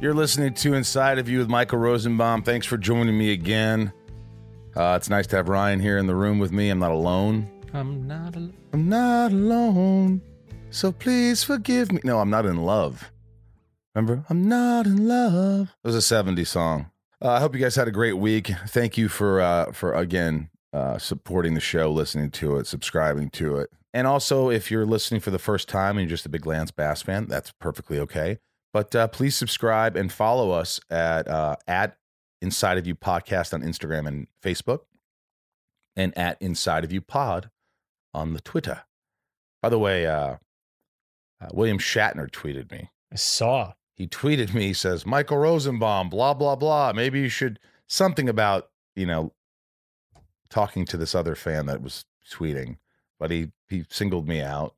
You're listening to Inside of You with Michael Rosenbaum. Thanks for joining me again. Uh, it's nice to have Ryan here in the room with me. I'm not alone. I'm not. Al- I'm not alone. So please forgive me. No, I'm not in love. Remember? I'm not in love. It was a 70s song. Uh, I hope you guys had a great week. Thank you for uh, for again uh, supporting the show, listening to it, subscribing to it. And also, if you're listening for the first time and you're just a big Lance Bass fan, that's perfectly okay. But uh, please subscribe and follow us at uh, at Inside of You Podcast on Instagram and Facebook, and at Inside of You Pod on the Twitter. By the way, uh, uh, William Shatner tweeted me. I saw. He tweeted me. He says, "Michael Rosenbaum, blah blah blah. Maybe you should something about you know talking to this other fan that was tweeting." But he he singled me out,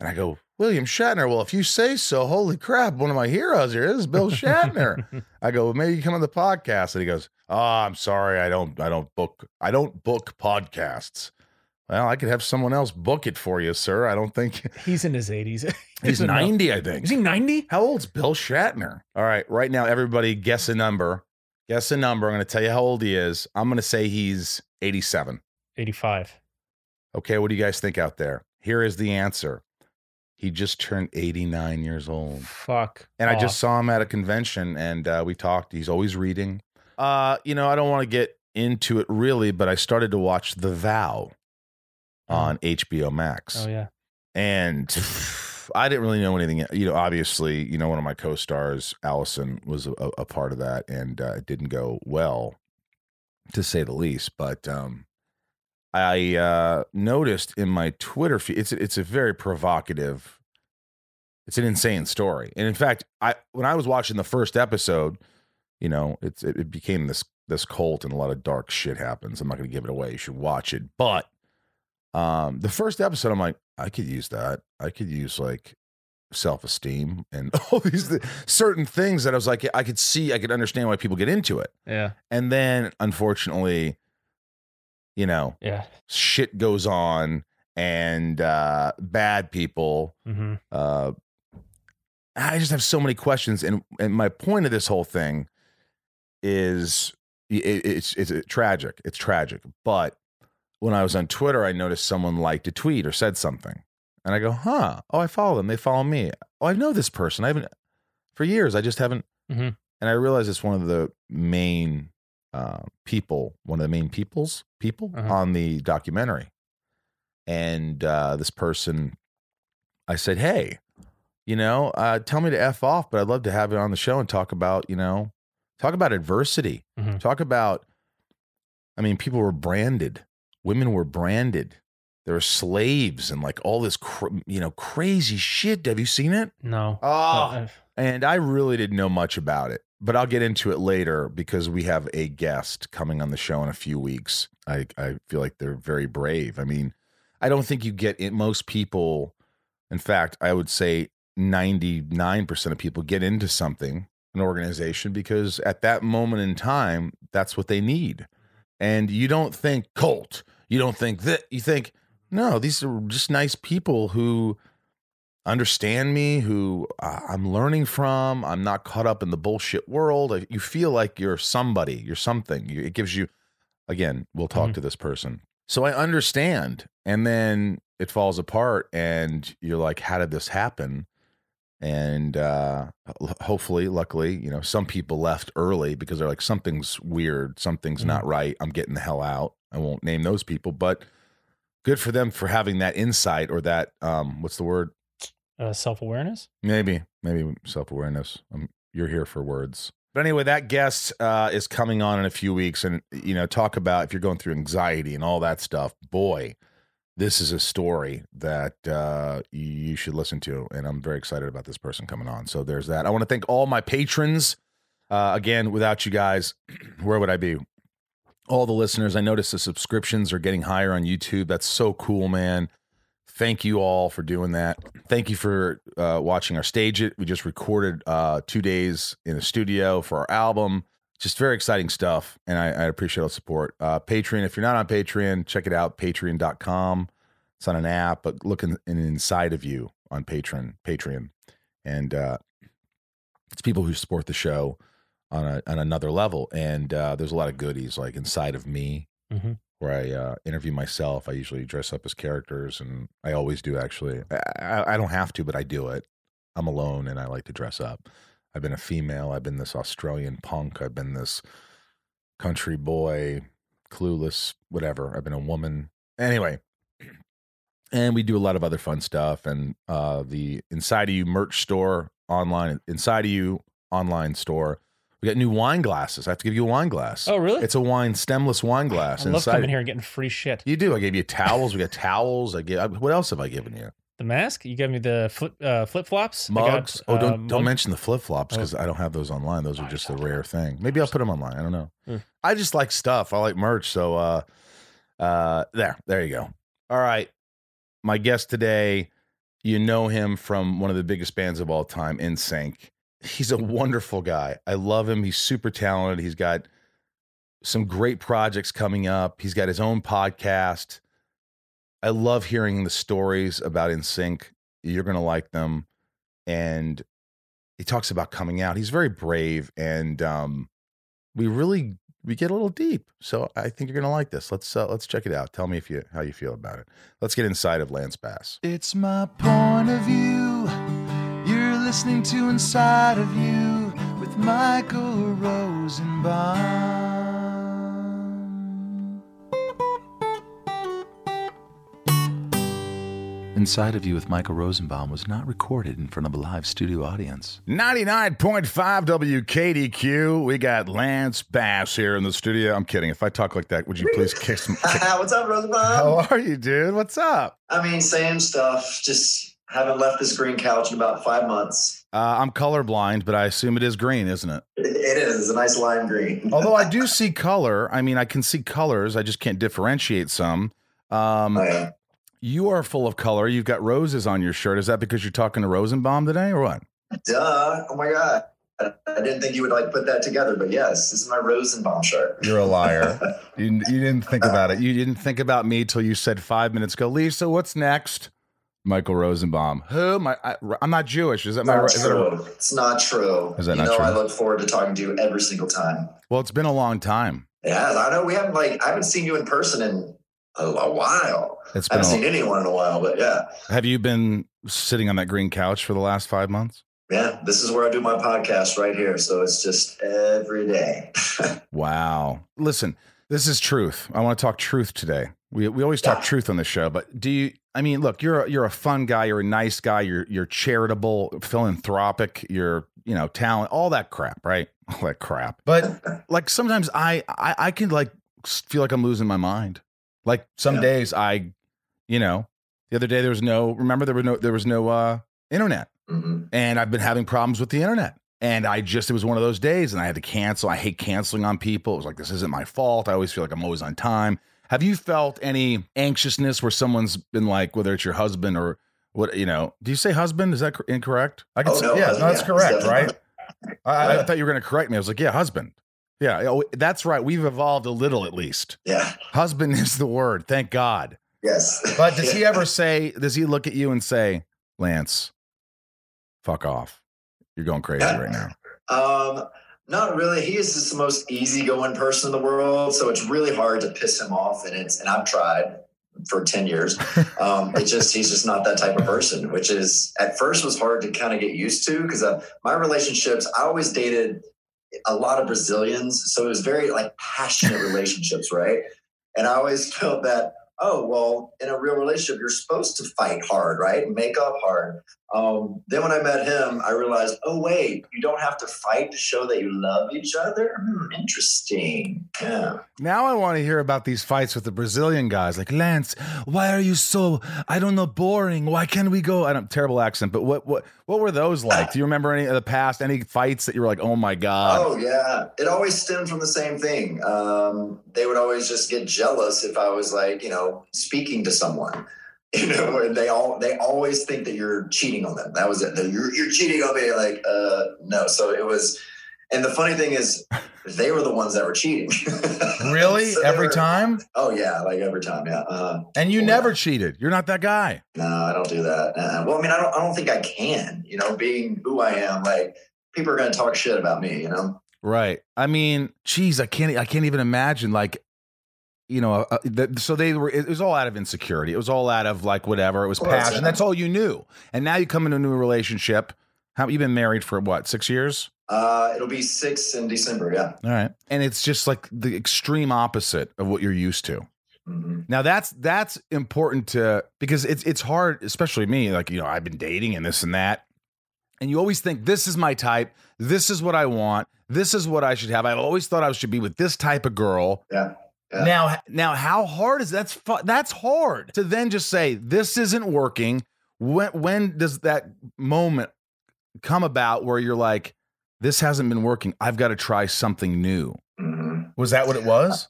and I go, William Shatner. Well, if you say so, holy crap, one of my heroes here is Bill Shatner. I go, well, maybe you come on the podcast. And he goes, Oh, I'm sorry, I don't I don't book I don't book podcasts. Well, I could have someone else book it for you, sir. I don't think He's in his 80s. he's 90, I think. Is he 90? How old's Bill Shatner? All right, right now, everybody guess a number. Guess a number. I'm going to tell you how old he is. I'm going to say he's 87. 85. Okay, what do you guys think out there? Here is the answer. He just turned 89 years old. Fuck. And I just saw him at a convention and uh, we talked. He's always reading. Uh, you know, I don't want to get into it really, but I started to watch The Vow on HBO Max. Oh, yeah. And I didn't really know anything. You know, obviously, you know, one of my co stars, Allison, was a, a part of that and uh, it didn't go well, to say the least. But um, I uh, noticed in my Twitter feed, it's, it's a very provocative, it's an insane story. And in fact, I when I was watching the first episode, you know, it's it, it became this this cult and a lot of dark shit happens. I'm not going to give it away. You should watch it. But um, the first episode, I'm like, I could use that. I could use like self esteem and all these th- certain things that I was like, I could see, I could understand why people get into it. Yeah. And then, unfortunately, you know, Yeah. shit goes on and uh, bad people. hmm Uh, I just have so many questions, and and my point of this whole thing is it, it's it's tragic. It's tragic, but when I was on Twitter, I noticed someone liked a tweet or said something, and I go, "Huh? Oh, I follow them. They follow me. Oh, I know this person. I haven't for years. I just haven't." Mhm. And I realize it's one of the main uh, people, one of the main peoples people Uh-huh. on the documentary, and uh, this person, I said, "Hey." You know, uh, tell me to f off, but I'd love to have it on the show and talk about, you know, talk about adversity, Mhm. talk about. I mean, people were branded, women were branded, there were slaves and like all this, cr- you know, crazy shit. Have you seen it? No. Oh, But, uh, and I really didn't know much about it, but I'll get into it later because we have a guest coming on the show in a few weeks. I, I feel like they're very brave. I mean, I don't think you get it. Most people, in fact, I would say 99% of people get into something, an organization, because at that moment in time, that's what they need. And you don't think cult, you don't think that, you think, no, these are just nice people who understand me, who uh, I'm learning from. I'm not caught up in the bullshit world. You feel like you're somebody, you're something. You, it gives you, again, we'll talk Mhm. to this person. So I understand. And then it falls apart, and you're like, how did this happen? And uh, hopefully, luckily, you know, some people left early because they're like, something's weird, something's not right. I'm getting the hell out. I won't name those people, but good for them for having that insight or that, um, what's the word? Uh, Self awareness? Maybe, maybe self awareness. Um, you're here for words. But anyway, that guest uh, is coming on in a few weeks, and you know, talk about if you're going through anxiety and all that stuff. Boy, this is a story that uh, you should listen to, and I'm very excited about this person coming on. So there's that. I want to thank all my patrons. Uh, again, without you guys, where would I be? All the listeners, I noticed the subscriptions are getting higher on YouTube. That's so cool, man. Thank you all for doing that. Thank you for uh, watching our stage it. We just recorded uh, two days in the studio for our album. Just very exciting stuff, and I, I appreciate all the support. Uh, Patreon, if you're not on Patreon, check it out. Patreon.com. It's on an app, but look in, in inside of you on Patreon. Patreon, and uh, it's people who support the show on a, on another level. And uh, there's a lot of goodies like inside of me, Mhm. Where I uh, interview myself. I usually dress up as characters, and I always do actually. I, I, don't have to, but I do it. I'm alone, and I like to dress up. I've been a female. I've been this Australian punk. I've been this country boy, clueless, whatever. I've been a woman. Anyway, and we do a lot of other fun stuff. And uh, the Inside of You merch store online, Inside of You online store. We got new wine glasses. I have to give you a wine glass. Oh, really? It's a wine stemless wine glass. I love inside coming here and getting free shit. You do. I gave you towels. We got towels. I gave. What else have I given you? The mask? You gave me the flip uh, flip flops. Mugs. oh, don't don't mug- mention the flip flops Oh. because I don't have those online. Those are just a rare thing. Maybe I'll put them online. I don't know. Hmm. I just like stuff. I like merch. So uh, uh, there, there you go. All right, my guest today. You know him from one of the biggest bands of all time, NSYNC. He's a wonderful guy. I love him. He's super talented. He's got some great projects coming up. He's got his own podcast. I love hearing the stories about NSYNC. You're going to like them. And he talks about coming out. He's very brave and um, we really we get a little deep. So I think you're going to like this. Let's uh, let's check it out. Tell me if you how you feel about it. Let's get inside of Lance Bass. It's my point of view. You're listening to Inside of You with Michael Rosenbaum. Inside of You with Michael Rosenbaum was not recorded in front of a live studio audience. 99.5 WKDQ. We got Lance Bass here in the studio. I'm kidding. If I talk like that, would you please kiss me? What's up, Rosenbaum? How are you, dude? What's up? I mean, same stuff. Just haven't left this green couch in about five months. Uh, I'm colorblind, but I assume it is green, isn't it? It, is. It's a nice lime green. Although I do see color. I mean, I can see colors. I just can't differentiate some. Um, Oh, yeah. You are full of color. You've got roses on your shirt. Is that because you're talking to Rosenbaum today, or what? Duh. Oh my god. I, I didn't think you would like put that together, but yes, this is my Rosenbaum shirt. You're a liar. you, you didn't think about it. You didn't think about me till you said five minutes ago. Lisa, what's next? Michael Rosenbaum. Who? My, I, I'm not Jewish. Is that It's my? not Is that a, it's not true. Is that you not know, true? I look forward to talking to you every single time. well, it's been a long time. Yeah, I know we haven't like I haven't seen you in person in a, a while. It's I been. haven't A, seen anyone in a while, but yeah, have you been sitting on that green couch for the last five months? yeah. This is where I do my podcast right here, so it's just every day. Wow. Listen, this is truth. I want to talk truth today. We we always talk Yeah. truth on the show, but do you I mean, look, you're a, you're a fun guy, you're a nice guy, you're you're charitable, philanthropic, you're, you know, talent, all that crap, right? All that crap. But like sometimes I I, I can like feel like I'm losing my mind. Like some Yeah. days I, you know, the other day there was no remember there was no there was no uh internet hmm and I've been having problems with the internet. And I just, it was one of those days and I had to cancel. I hate canceling on people. It was like, this isn't my fault. I always feel like I'm always on time. Have you felt any anxiousness where someone's been like, whether it's your husband or what, you know, do you say husband? Is that incorrect? I can Oh, say, no, yeah, no, that's yeah, correct, right? I, I thought you were going to correct me. I was like, yeah, husband. Yeah, oh, that's right. We've evolved a little at least. Yeah. Husband is the word. Thank God. Yes. But does he ever say, does he look at you and say, Lance, fuck off? You're going crazy Yeah. right now. Um, not really. He is just the most easygoing person in the world, so it's really hard to piss him off. And it's and I've tried for ten years. Um, it just he's just not that type of person, which is at first was hard to kind of get used to because uh, my relationships I always dated a lot of Brazilians, so it was very like passionate relationships, right? And I always felt that oh well, in a real relationship you're supposed to fight hard, right? Make up hard. Um, then when I met him, I realized, oh wait, you don't have to fight to show that you love each other. Hmm, interesting. Yeah. Now I want to hear about these fights with the Brazilian guys. Like Lance, why are you so I don't know boring? Why can't we go? I don't terrible accent, but what what what were those like? Do you remember any of the past? Any fights that you were like, oh my god? Oh yeah, it always stemmed from the same thing. Um, they would always just get jealous if I was like, you know, speaking to someone. You know, and they all they always think that you're cheating on them. That was it. You're you're cheating on me. Like, uh, no. So it was. And the funny thing is, they were the ones that were cheating. really? So Every were- time? Oh yeah, like every time. Yeah. Uh, And you never cheated. You're not that guy. No, I don't do that. Uh, well, I mean, I don't. I don't think I can. You know, being who I am, like people are going to talk shit about me, you know? Right. I mean, geez, I can't. I can't even imagine. Like, you know, uh, the, so they were. It was all out of insecurity. It was all out of like whatever. It was passion. yeah. That's all you knew. And now you come into a new relationship. How you been married for what? Six years. Uh, it'll be six in December. Yeah. All right. And it's just like the extreme opposite of what you're used to. hmm Now that's that's important to because it's it's hard, especially me. Like you know, I've been dating and this and that, and you always think this is my type. This is what I want. This is what I should have. I've always thought I should be with this type of girl. Yeah. Yeah. Now, now, how hard is that's fu- that's hard to then just say this isn't working. When when does that moment come about where you're like, this hasn't been working. I've got to try something new. hmm Was that what it was?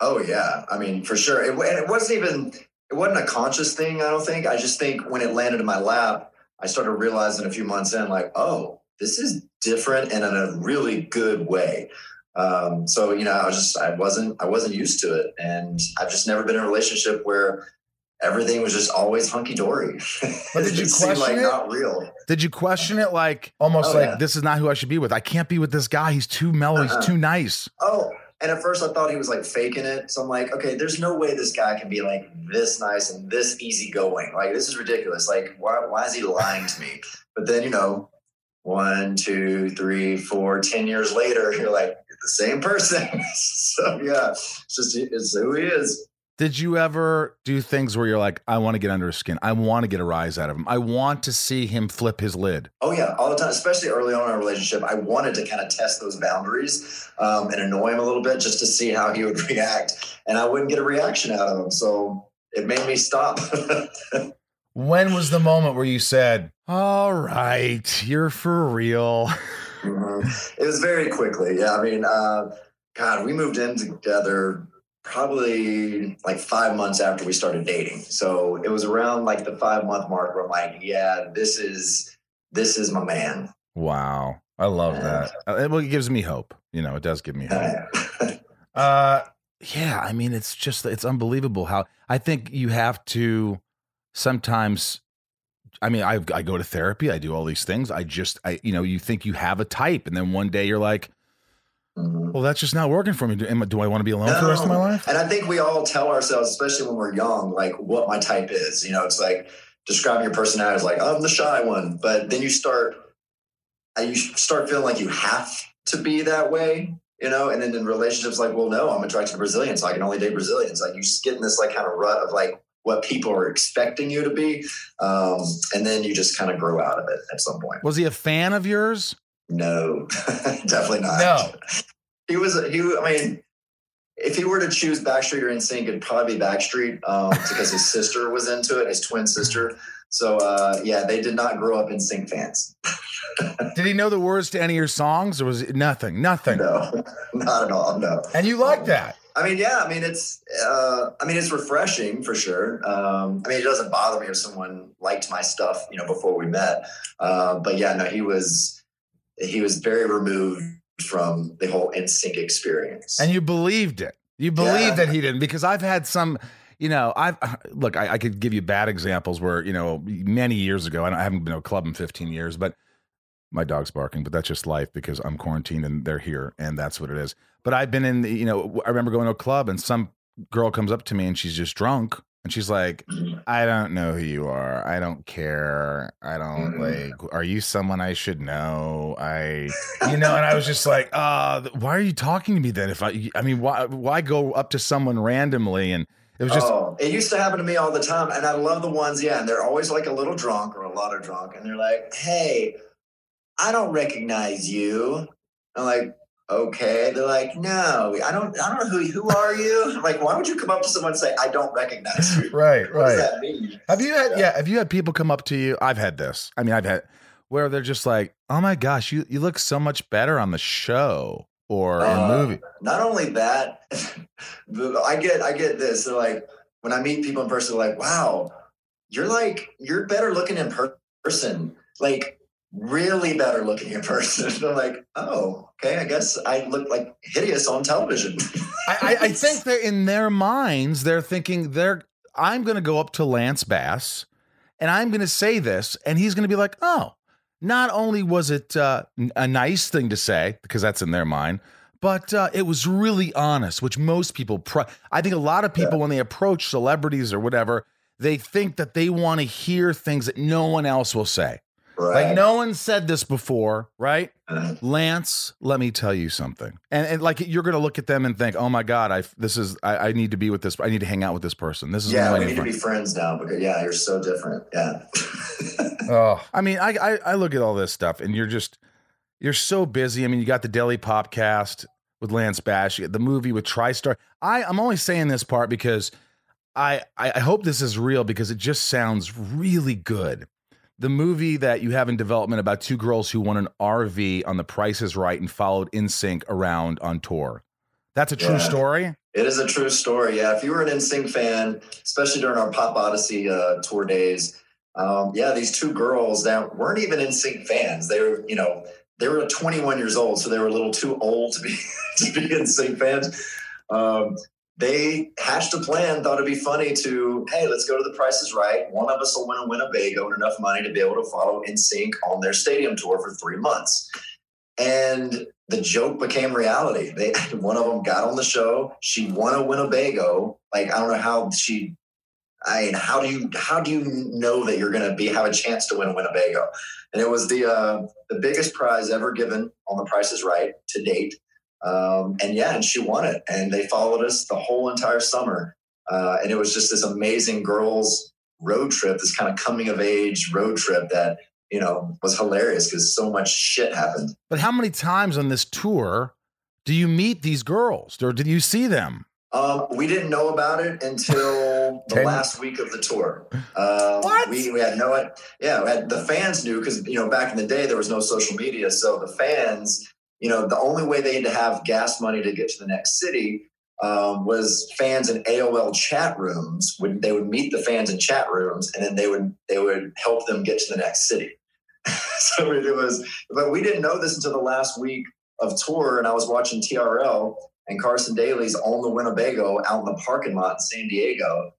Oh yeah, I mean for sure. It, and it wasn't even it wasn't a conscious thing. I don't think. I just think when it landed in my lap, I started realizing a few months in, like, oh, this is different and in a really good way. Um, so you know, I was just I wasn't I wasn't used to it, and I've just never been in a relationship where everything was just always hunky dory. But did you question like it? not real? Did you question it like almost Oh, like yeah. this is not who I should be with? I can't be with this guy. He's too mellow. Uh-uh. He's too nice. Oh, and at first I thought he was like faking it. So I'm like, okay, there's no way this guy can be like this nice and this easygoing. Like this is ridiculous. Like why why is he lying to me? But then you know, one, two, three, four, ten years later, you're like the same person. so yeah, it's just it's who he is. Did you ever do things where you're like, I want to get under his skin. I want to get a rise out of him. I want to see him flip his lid. Oh yeah, all the time. Especially early on in our relationship, I wanted to kind of test those boundaries um, and annoy him a little bit just to see how he would react, and I wouldn't get a reaction out of him. So it made me stop. When was the moment where you said, All right, you're for real? Mhm. It was very quickly. Yeah, I mean, uh, God, we moved in together probably like five months after we started dating. So it was around like the five month mark where I'm like, yeah, this is this is my man. Wow. I love that. Uh, Well, it gives me hope. You know, it does give me hope. Uh, yeah. I mean, it's just it's unbelievable how I think you have to sometimes. I mean, I I go to therapy. I do all these things. I just I you know you think you have a type, and then one day you're like, Mhm. well, that's just not working for me. Do, do I want to be alone for the rest of my life? And I think we all tell ourselves, especially when we're young, like what my type is. You know, it's like describing your personality as like I'm the shy one, but then you start, uh, you start feeling like you have to be that way. You know, and then in relationships, like, well, no, I'm attracted to Brazilians, so I can only date Brazilians. Like, you get in this like kind of rut of like what people are expecting you to be, um, and then you just kind of grow out of it at some point. Was he a fan of yours? No, definitely not. No. He was, he, I mean, if he were to choose Backstreet or NSYNC, it'd probably be Backstreet um, because his sister was into it, his twin sister. So, uh, yeah, they did not grow up NSYNC fans. Did he know the words to any of your songs, or was it nothing? Nothing. No, not at all. No. And you like that? I mean, yeah, I mean, it's, uh, I mean, it's refreshing for sure. Um, I mean, it doesn't bother me if someone liked my stuff, you know, before we met. Uh, but yeah, no, he was, he was very removed from the whole NSYNC experience. And you believed it. You believed Yeah. that he didn't because I've had some, you know, I've look, I, I could give you bad examples where, you know, many years ago, and I haven't been to a club in 15 years, but my dog's barking, but that's just life because I'm quarantined and they're here and that's what it is. But I've been in, the, you know, I remember going to a club and some girl comes up to me and she's just drunk and she's like, Mhm. I don't know who you are. I don't care. I don't Mhm. like, are you someone I should know? I, you know, and I was just like, uh, why are you talking to me then? If I, I mean, why, why go up to someone randomly? And it was just, oh, it used to happen to me all the time. And I love the ones, yeah, and they're always like a little drunk or a lot of drunk. And they're like, hey, I don't recognize you. I'm like, okay. They're like, no, I don't, I don't know who, who are you? I'm like, why would you come up to someone and say, I don't recognize you? right, right. What does that mean? Have you had, Yeah. yeah, have you had people come up to you? I've had this. I mean, I've had where they're just like, oh my gosh, you, you look so much better on the show or Uh, movie. Not only that, I get I get this. They're like when I meet people in person, they're like, "Wow, you're like you're better looking in per- person, like really better looking in person." I'm like, "Oh, okay. I guess I look like hideous on television." I, I, think that in their minds, they're thinking they're I'm gonna go up to Lance Bass and I'm gonna say this, and he's gonna be like, Oh, not only was it uh, a nice thing to say because that's in their mind, but uh, it was really honest, which most people. Pro- I think a lot of people when they approach celebrities or whatever, they think that they want to hear things that no one else will say. Right. Like no one said this before, right? Uh, Lance, let me tell you something. And, and like you're gonna look at them and think, oh my God, I this is I, I need to be with this, I need to hang out with this person. This is yeah, we need to be friends now because yeah, you're so different. Yeah. Oh, I mean, I, I I look at all this stuff, and you're just you're so busy. I mean, you got the Daily Popcast with Lance Bass, you got the movie with TriStar. I I'm only saying this part because I I hope this is real because it just sounds really good. The movie that you have in development about two girls who won an RV on The Price is Right and followed NSYNC around on tour. That's a true Yeah. story. It is a true story. Yeah, if you were an NSYNC fan, especially during our Pop Odyssey uh, tour days, um, yeah, these two girls that weren't even NSYNC fans. They were, you know, they were 21 years old, so they were a little too old to be to be NSYNC fans. Um, they hatched a plan, thought it'd be funny to, hey, let's go to the Price is Right. One of us will win a Winnebago and enough money to be able to follow NSYNC on their stadium tour for three months. And the joke became reality. They one of them got on the show. She won a Winnebago. Like I don't know how she. I mean, how do you how do you know that you're going to be have a chance to win a Winnebago? And it was the uh, the biggest prize ever given on The Price is Right to date. Um, and yeah, and she won it. And they followed us the whole entire summer. Uh, and it was just this amazing girls road trip, this kind of coming of age road trip that you know was hilarious because so much shit happened. But how many times on this tour do you meet these girls, or did you see them? Um, we didn't know about it until the last week of the tour. Um, What? We, we had no, idea. yeah, we had, the fans knew because you know back in the day there was no social media, so the fans, you know, the only way they had to have gas money to get to the next city um, was fans in AOL chat rooms. Would they would meet the fans in chat rooms, and then they would they would help them get to the next city. so it was, but we didn't know this until the last week of tour, and I was watching TRL and Carson Daly's on the Winnebago out in the parking lot in San Diego.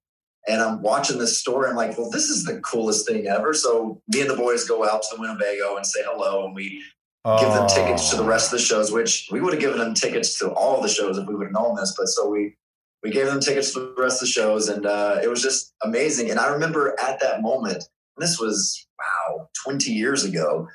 And I'm watching this story. I'm like, well, this is the coolest thing ever. So me and the boys go out to the Winnebago and say hello, and we give them tickets to the rest of the shows, which we would have given them tickets to all the shows if we would have known this. But so we we gave them tickets to the rest of the shows, and uh, it was just amazing. And I remember at that moment, and this was wow, 20 years ago.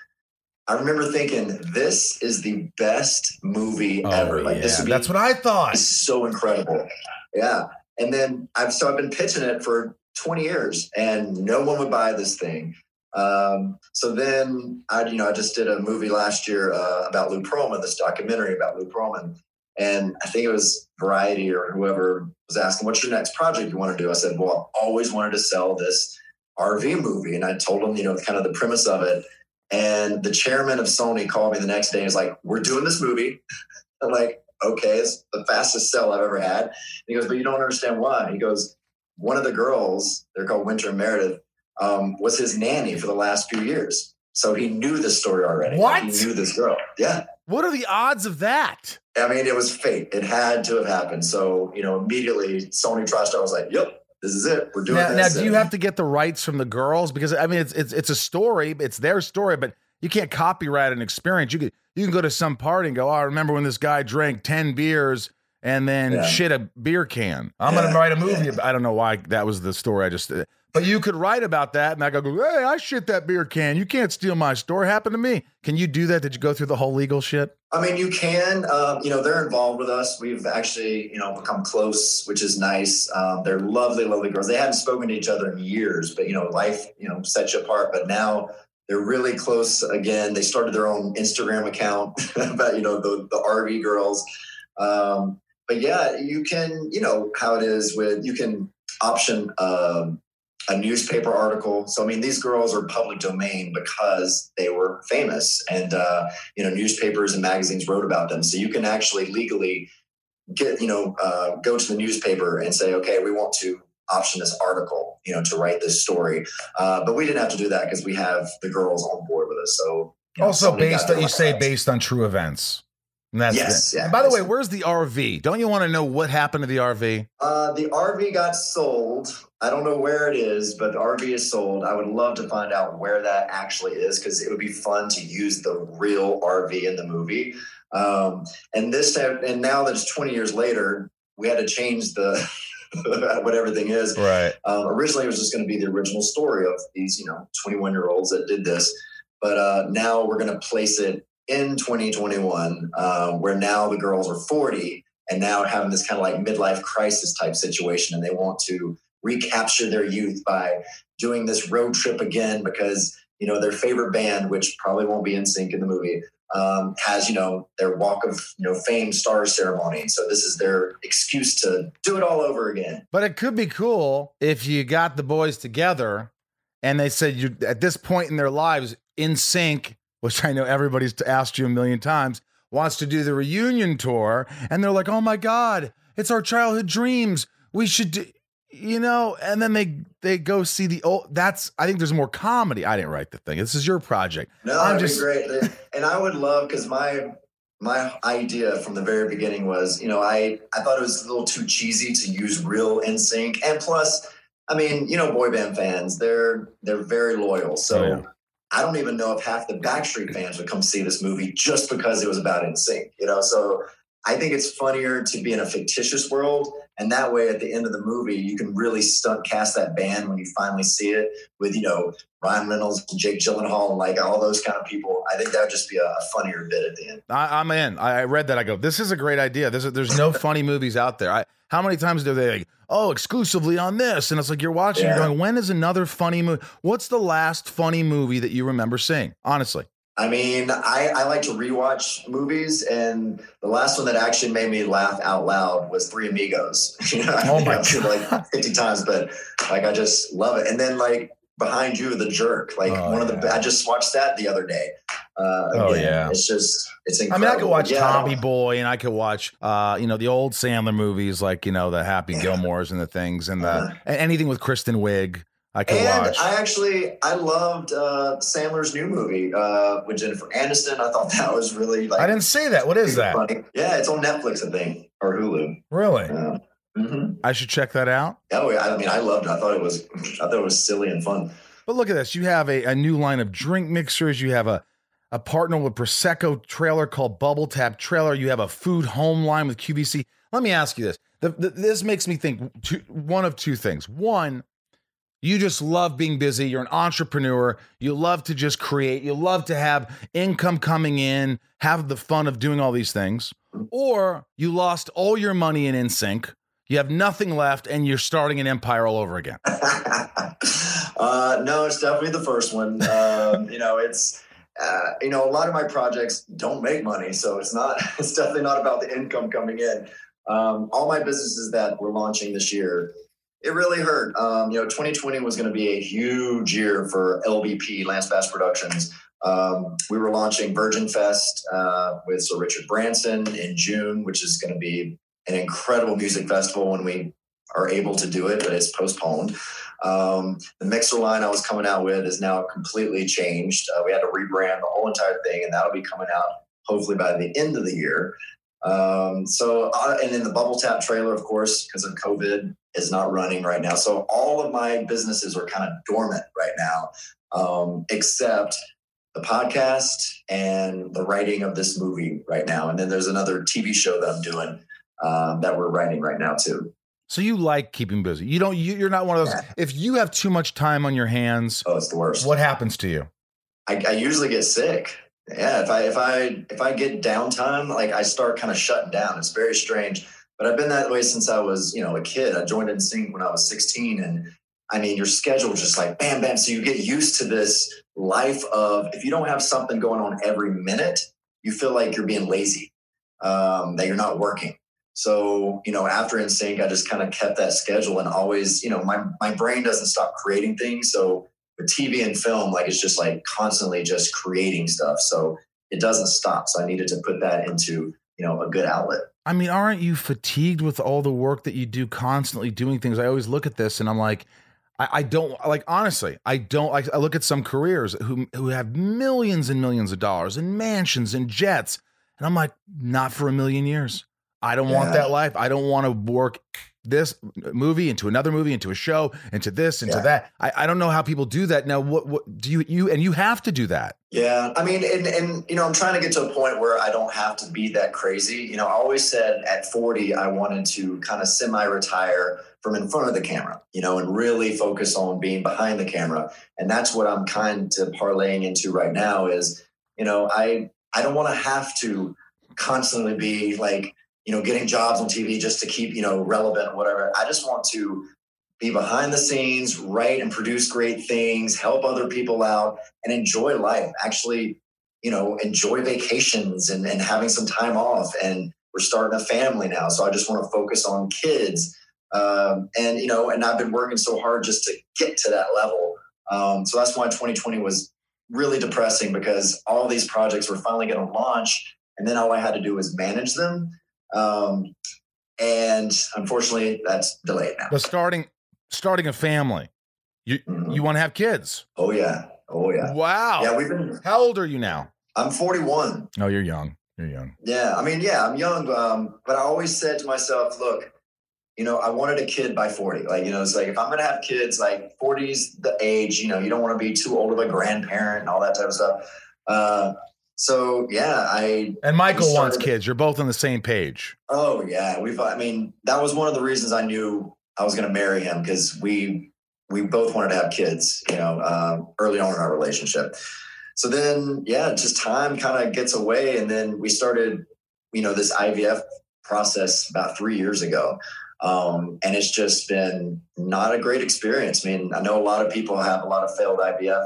I remember thinking, this is the best movie ever. Like this would be Oh, That's what I thought. so incredible. Yeah. And then I've so I've been pitching it for 20 years and no one would buy this thing. Um, so then I, you know, I just did a movie last year uh, about Lou Pearlman, this documentary about Lou Pearlman. And I think it was Variety or whoever was asking, what's your next project you want to do? I said, well, I've always wanted to sell this RV movie. And I told them, you know, kind of the premise of it. And the chairman of Sony called me the next day and was like, we're doing this movie. I'm like, okay, it's the fastest sell I've ever had. And he goes, but you don't understand why. He goes, one of the girls, they're called Winter Meredith, um, was his nanny for the last few years. So he knew this story already. What? He knew this girl. Yeah. What are the odds of that? I mean, it was fate. It had to have happened. So, you know, immediately Sony TriStar was like, yep, this is it. We're doing Now, now, do you have to get the rights from the girls? Because I mean, it's it's it's a story, it's their story, but you can't copyright an experience. You could you can go to some party and go, "Oh, I remember when this guy drank ten beers and then Yeah. shit a beer can." I'm gonna write a movie. About, I don't know why that was the story I just. But you could write about that, and I go, "Hey, I shit that beer can. You can't steal my store. Happened to me. Can you do that? Did you go through the whole legal shit? I mean, you can. Um, you know, they're involved with us. We've actually, you know, become close, which is nice. Um, they're lovely, lovely girls. They hadn't spoken to each other in years, but you know, life, you know, sets you apart. But now they're really close again. They started their own Instagram account about you know the the RV girls. Um, but yeah, you can, you know, how it is with you can option. Um, a newspaper article. So I mean, these girls are public domain because they were famous, and uh, you know newspapers and magazines wrote about them so you can actually legally get you know uh, go to the newspaper and say okay we want to option this article you know to write this story uh, but we didn't have to do that because we have the girls on board with us so you know, Also based on you say based on true events. And that's Yes, it. yeah. And by the way, where's the RV? Don't you want to know what happened to the RV? Uh, the RV got sold. I don't know where it is, but the RV is sold. I would love to find out where that actually is because it would be fun to use the real RV in the movie. Um, and this and now that it's 20 years later, we had to change the what everything is. Right. Um, originally, it was just going to be the original story of these, you know, 21 year olds that did this. But uh, now we're going to place it in 2021, uh, where now the girls are 40 and now having this kind of like midlife crisis type situation. And they want to recapture their youth by doing this road trip again because, you know, their favorite band, which probably won't be NSYNC in the movie, um, has, you know, their walk of, you know, fame star ceremony. So this is their excuse to do it all over again. But it could be cool if you got the boys together and they said you at this point in their lives NSYNC, which I know everybody's asked you a million times, wants to do the reunion tour, and they're like, "Oh my god, it's our childhood dreams. We should do." You know, and then they they go see the old. That's I think there's more comedy. I didn't write the thing. This is your project. No, I'm just- be great. And I would love because my my idea from the very beginning was, you know, I I thought it was a little too cheesy to use real NSYNC, and plus, I mean, you know, boy band fans, they're they're very loyal. So Oh, yeah. I don't even know if half the Backstreet fans would come see this movie just because it was about NSYNC. You know, so I think it's funnier to be in a fictitious world. And that way, at the end of the movie, you can really stunt cast that band when you finally see it with, you know, Ryan Reynolds, Jake Gyllenhaal, and like all those kind of people. I think that would just be a, funnier bit at the end. I, I'm in. I read that. I go, this is a great idea. There's no funny movies out there. I, how many times do they like, oh, exclusively on this? And it's like you're watching, Yeah. you're going, when is another funny movie? What's the last funny movie that you remember seeing? Honestly. I mean, I, I like to rewatch movies, and the last one that actually made me laugh out loud was Three Amigos. You know, oh I Oh think my it like fifty times, but like I just love it. And then like Behind You, The Jerk, like Oh, one of the yeah. I just watched that the other day. Uh, Oh, yeah. it's just it's I incredible. mean, I could watch Yeah, Tommy Boy and I could watch, uh, you know, the old Sandler movies like, you know, the Happy Gilmores and the things and the Uh-huh. anything with Kristen Wiig. I could And watch. I actually I loved uh, Sandler's new movie uh, with Jennifer Aniston. I thought that was really like I didn't see that. What is that? funny. Yeah, it's on Netflix, I think, or Hulu. Really? Uh, mhm. I should check that out. Oh yeah, I mean, I loved it. I thought it was, I thought it was silly and fun. But look at this. You have a, a new line of drink mixers. You have a, a partner with Prosecco trailer called Bubble Tap Trailer. You have a food home line with QVC. Let me ask you this. The, the, this makes me think two, one of two things. One, you just love being busy. You're an entrepreneur. You love to just create. You love to have income coming in, have the fun of doing all these things. Or you lost all your money in NSYNC. You have nothing left and you're starting an empire all over again. uh, no, it's definitely the first one. Um, you know, it's uh, you know a lot of my projects don't make money, so it's not. It's definitely not about the income coming in. Um, all my businesses that we're launching this year, it really hurt. Um, you know, 2020 was going to be a huge year for LBP Lance Bass Productions. Um, we were launching Virgin Fest uh, with Sir Richard Branson in June, which is going to be an incredible music festival when we are able to do it, but it's postponed. Um, the mixer line I was coming out with is now completely changed. Uh, we had to rebrand the whole entire thing, and that'll be coming out hopefully by the end of the year. Um, so, uh, and then the bubble tap trailer, of course, because of COVID, is not running right now. So all of my businesses are kind of dormant right now, um, except the podcast and the writing of this movie right now. And then there's another TV show that I'm doing um, that we're writing right now too. So you like keeping busy. You don't. You, you're not one of those. Yeah. If you have too much time on your hands, Oh, it's the worst. what happens to you? I, I usually get sick. Yeah, if I if I if I get downtime, like I start kind of shutting down. It's very strange, but I've been that way since I was you know a kid. I joined NSYNC when I was 16, and I mean your schedule just like bam bam. So you get used to this life of if you don't have something going on every minute, you feel like you're being lazy, um, that you're not working. So you know after NSYNC, I just kind of kept that schedule and always you know my my brain doesn't stop creating things. So with TV and film, like it's just like constantly just creating stuff. So it doesn't stop. So I needed to put that into, you know, a good outlet. I mean, aren't you fatigued with all the work that you do, constantly doing things? I always look at this and I'm like, I, I don't like honestly. I don't like. I look at some careers who who have millions and millions of dollars and mansions and jets, And I'm like, not for a million years. I don't want that life. I don't want to work this movie into another movie, into a show, into this, into Yeah. that. I, I don't know how people do that. Now, what, what do you, you, and you have to do that. Yeah, I mean, and and you know, I'm trying to get to a point where I don't have to be that crazy. You know, I always said at 40 I wanted to kind of semi-retire from in front of the camera, you know, and really focus on being behind the camera. And that's what I'm kind of parlaying into right now is, you know, I I don't want to have to constantly be like, you know, getting jobs on TV just to keep, you know, relevant or whatever. I just want to be behind the scenes, write and produce great things, help other people out, and enjoy life. Actually, you know, enjoy vacations and, and having some time off. And we're starting a family now. So I just want to focus on kids. Um, and, you know, and I've been working so hard just to get to that level. Um, so that's why 2020 was really depressing because all these projects were finally going to launch. And then all I had to do was manage them. Um, and unfortunately, that's delayed now. But starting, starting a family, you, Mhm. you want to have kids. Oh, yeah. Oh, yeah. Wow. Yeah, we've been, How old are you now? I'm 41. Oh, you're young. You're young. Yeah, I mean, yeah, I'm young, um, but I always said to myself, look, you know, I wanted a kid by 40. Like, you know, it's like if I'm gonna have kids, like 40's the age, you know, you don't want to be too old of a grandparent and all that type of stuff. Uh, so yeah, I And Michael We wants kids. You're both on the same page. oh yeah, we've I mean, that was one of the reasons I knew I was gonna marry him because we we both wanted to have kids, you know, um, early on in our relationship. So then, yeah, just time kind of gets away, and then we started, you know, this IVF process about three years ago, um, and it's just been not a great experience. I mean, I know a lot of people have a lot of failed IVF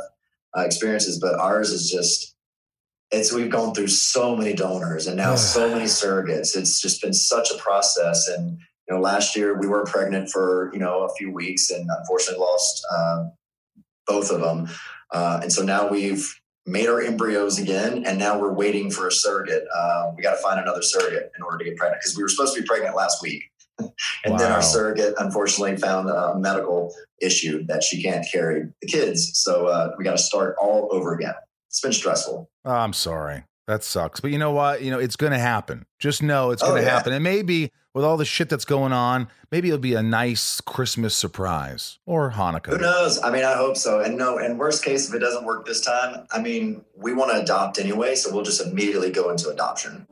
uh, experiences, but ours is just. It's we've gone through so many donors and now so many surrogates. It's just been such a process, and you know, last year we were pregnant for you know a few weeks, and unfortunately lost um, both of them. Uh, and so now we've made our embryos again, and now we're waiting for a surrogate. Uh, we got to find another surrogate in order to get pregnant because we were supposed to be pregnant last week, and then our surrogate unfortunately found a medical issue that she can't carry the kids. So uh, we got to start all over again. It's been stressful. Oh, I'm sorry. That sucks. But you know what? You know, it's going to happen. Just know it's Oh, going to yeah. happen. And maybe with all the shit that's going on, maybe it'll be a nice Christmas surprise or Hanukkah. Who knows? I mean, I hope so. And no, and worst case, if it doesn't work this time, I mean, we want to adopt anyway, so we'll just immediately go into adoption.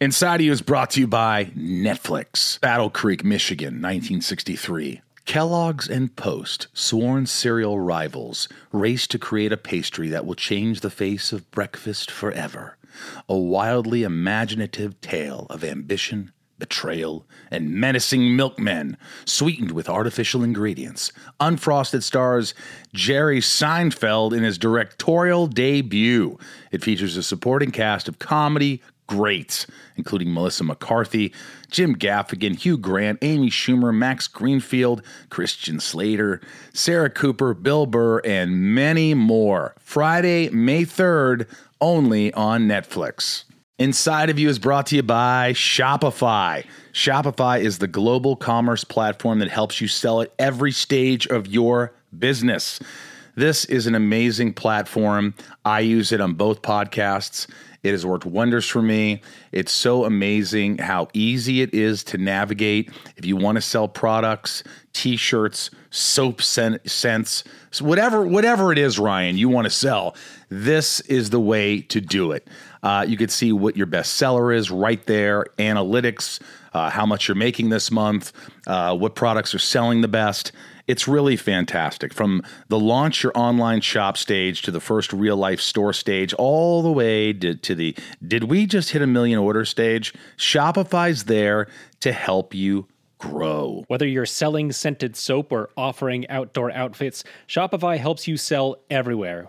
Inside of You is brought to you by Netflix. Battle Creek, Michigan, 1963. Kellogg's and Post, sworn cereal rivals, race to create a pastry that will change the face of breakfast forever. A wildly imaginative tale of ambition, betrayal, and menacing milkmen, sweetened with artificial ingredients. Unfrosted stars Jerry Seinfeld in his directorial debut. It features a supporting cast of comedy greats, including Melissa McCarthy, Jim Gaffigan, Hugh Grant, Amy Schumer, Max Greenfield, Christian Slater, Sarah Cooper, Bill Burr, and many more. Friday, May 3rd, only on Netflix. Inside of You is brought to you by Shopify. Shopify is the global commerce platform that helps you sell at every stage of your business. This is an amazing platform. I use it on both podcasts. It has worked wonders for me. It's so amazing how easy it is to navigate. If you want to sell products, t-shirts, soap scent, scents, whatever whatever it is, Ryan, you want to sell, this is the way to do it. Uh, you could see what your best seller is right there, analytics, uh, how much you're making this month, uh, what products are selling the best. It's really fantastic. From the launch your online shop stage to the first real life store stage, all the way to, the did we just hit a million order stage? Shopify's there to help you grow. Whether you're selling scented soap or offering outdoor outfits, Shopify helps you sell everywhere.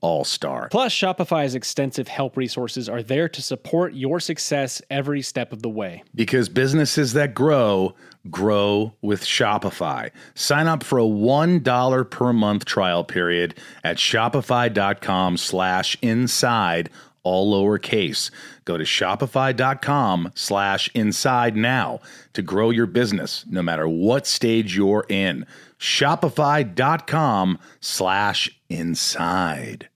all star. Plus, Shopify's extensive help resources are there to support your success every step of the way. Because businesses that grow, grow with Shopify. Sign up for a $1 per month trial period at shopify.com slash inside, all lowercase. Go to shopify.com slash inside now to grow your business no matter what stage you're in. Shopify.com slash inside.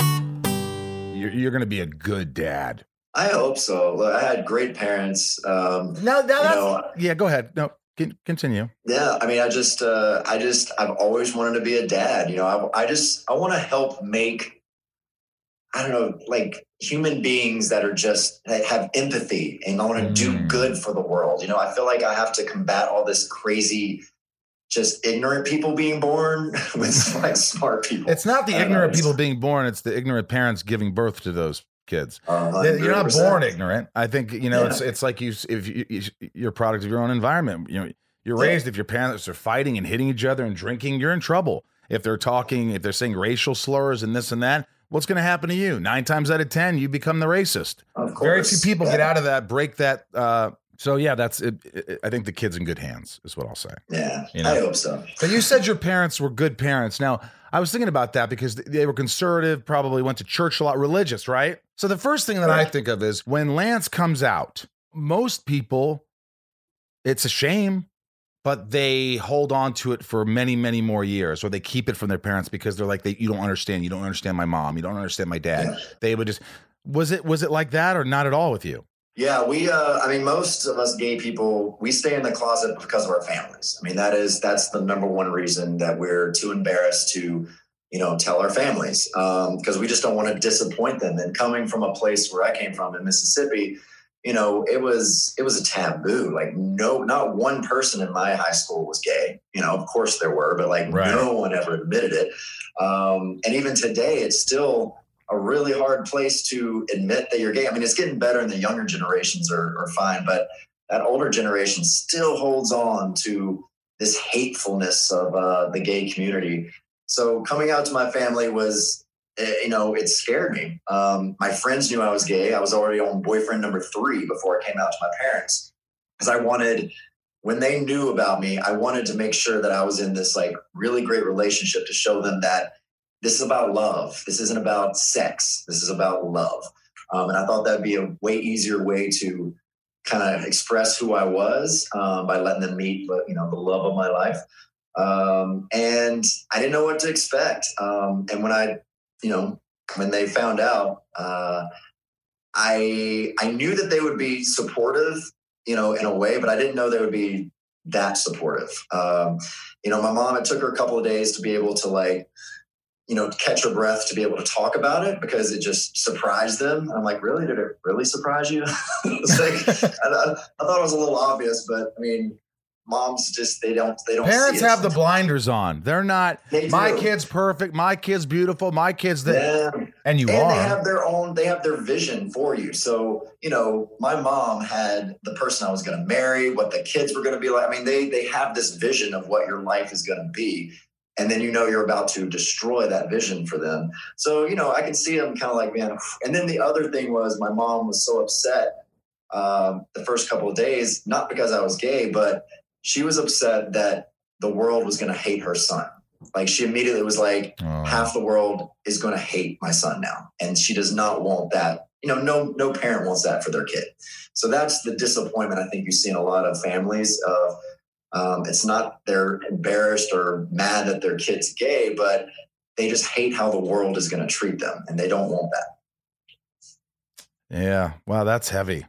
You're, you're going to be a good dad. I hope so. I had great parents. Um, No, no, that's, know, yeah, go ahead. No, continue. yeah, I mean, I just, uh, I just, I've always wanted to be a dad. You know, I, I just, I want to help make, I don't know, like human beings that are just that have empathy and I want to do Mm. good for the world. You know, I feel like I have to combat all this crazy, just ignorant people being born with like smart people. It's not the I don't know, ignorant people being born; it's the ignorant parents giving birth to those kids. Uh, You're not born ignorant. I think you know Yeah. it's it's like you if you, you you're a product of your own environment. You know, you're Yeah. raised if your parents are fighting and hitting each other and drinking, you're in trouble. If they're talking, if they're saying racial slurs and this and that, what's going to happen to you? Nine times out of ten, you become the racist. Of Very few people yeah. get out of that, break that. Uh, so yeah, that's it, it- I think the kid's in good hands, is what I'll say. Yeah, You know? I hope so. But you said your parents were good parents. Now, I was thinking about that because they were conservative, probably went to church a lot, religious, right? So the first thing that I think of is when Lance comes out, most people, it's a shame, but they hold on to it for many, many more years, or they keep it from their parents because they're like, they, you don't understand. You don't understand my mom. You don't understand my dad. Yeah. They would just, was it, was it like that or not at all with you? Yeah, we. Uh, I mean, most of us gay people, we stay in the closet because of our families. I mean, that is that's the number one reason that we're too embarrassed to, you know, tell our families because we just don't want to disappoint them. And coming from a place where I came from in Mississippi, you know, it was it was a taboo. Like no, not one person in my high school was gay. You know, of course there were, but like Right. no one ever admitted it. Um, and even today, it's still a really hard place to admit that you're gay. I mean, it's getting better, and the younger generations are, are fine, but that older generation still holds on to this hatefulness of uh, the gay community. So coming out to my family was, eh, you know, it scared me. Um, my friends knew I was gay. I was already on boyfriend number three before I came out to my parents because I wanted. When they knew about me, I wanted to make sure that I was in this like really great relationship to show them that this is about love. This isn't about sex. This is about love. Um, and I thought that'd be a way easier way to kind of express who I was um, by letting them meet, you know, the love of my life. Um, and I didn't know what to expect. Um, and when I, you know, when they found out, uh, I I knew that they would be supportive, you know, in a way, but I didn't know they would be that supportive. Um, you know, my mom, it took her a couple of days to be able to like, you know, catch her breath to be able to talk about it because it just surprised them. I'm like, really? Did it really surprise you? it's like, I, I, I thought it was a little obvious, but I mean, moms just they don't they don't. Parents see it have the blinders on. They're not, They my kid's perfect, my kid's beautiful, my kid's the, Yeah. and you and are. they have their own they have their vision for you so you know my mom had the person i was going to marry what the kids were going to be like i mean they they have this vision of what your life is going to be and then you know you're about to destroy that vision for them. So you know i can see them kind of like man and then the other thing was my mom was so upset um, the first couple of days not because i was gay but she was upset that the world was going to hate her son. Like she immediately was like Oh. half the world is going to hate my son now. And she does not want that you know no no parent wants that for their kid. So that's the disappointment i think you see in a lot of families of um, it's not they're embarrassed or mad that their kid's gay but they just hate how the world is going to treat them and they don't want that Yeah. Wow, that's heavy.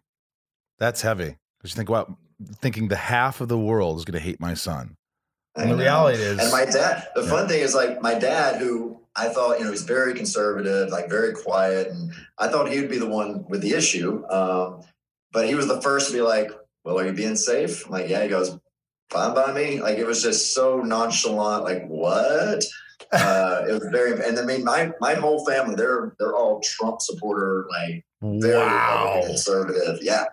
That's heavy. Because you think, well, thinking the half of the world is going to hate my son. And the reality is, And my dad, the fun thing is like my dad, who I thought, you know, he's very conservative, like very quiet. And I thought he would be the one with the issue. Um, but he was the first to be like, well, are you being safe? I'm like, yeah, he goes, fine by me. Like it was just so nonchalant. Like what? Uh, it was very, and I mean, my, my whole family, they're, they're all Trump supporter, like very wow. Republican conservative. Yeah.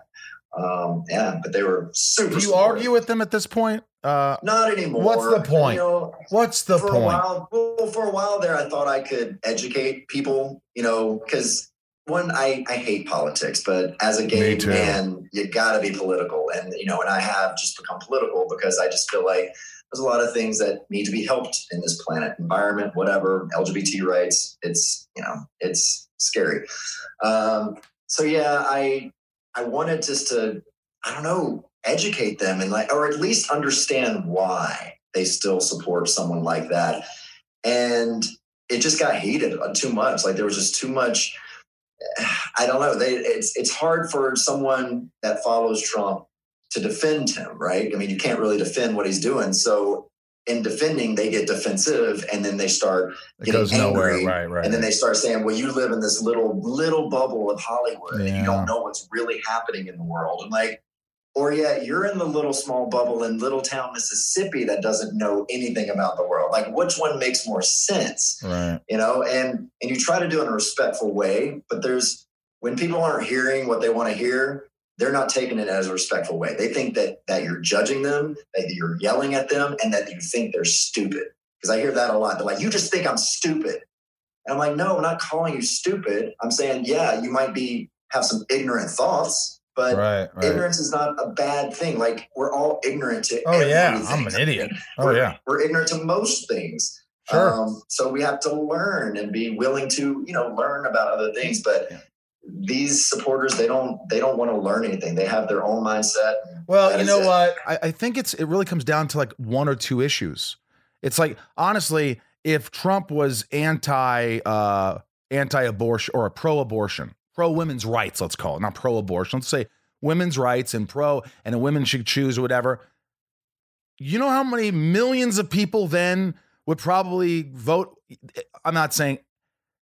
Um, yeah, but they were super. Do you supportive. argue with them at this point? Uh, Not anymore. What's the point? You know, what's the for a point? while, well, well, for a while there, I thought I could educate people, you know, because one, I, I hate politics, but as a gay man, you got to be political. And, you know, and I have just become political because I just feel like there's a lot of things that need to be helped in this planet, environment, whatever, LGBT rights. It's, you know, it's scary. Um, so yeah, I, I wanted just to, I don't know, educate them and like, or at least understand why they still support someone like that. And it just got heated uh, too much. Like there was just too much. I don't know. They, it's it's hard for someone that follows Trump to defend him, right? I mean, you can't really defend what he's doing. So in defending, they get defensive, and then they start It getting goes nowhere. angry, Right, right. and then they start saying, "Well, you live in this little little bubble of Hollywood, and you don't know what's really happening in the world." And like, or yeah, you're in the little small bubble in little town Mississippi that doesn't know anything about the world. Like, which one makes more sense? right. You know, and and you try to do it in a respectful way, but there's when people aren't hearing what they want to hear, they're not taking it as a respectful way. They think that that you're judging them, that you're yelling at them, and that you think they're stupid. Because I hear that a lot. They're like, "You just think I'm stupid," and I'm like, "No, I'm not calling you stupid. I'm saying, yeah, you might be have some ignorant thoughts, but Right, right. ignorance is not a bad thing. Like we're all ignorant to. Oh yeah. I'm an idiot. Oh We're- yeah, we're ignorant to most things. sure. Um, so we have to learn and be willing to, you know, learn about other things. But Yeah. these supporters, they don't, they don't want to learn anything. They have their own mindset. Well, you know it. what? I, I think it's it really comes down to like one or two issues. It's like honestly, if Trump was anti uh anti-abortion or a pro-abortion, pro-women's rights, let's call it, not pro-abortion, let's say women's rights and pro and a women should choose or whatever. You know how many millions of people then would probably vote? I'm not saying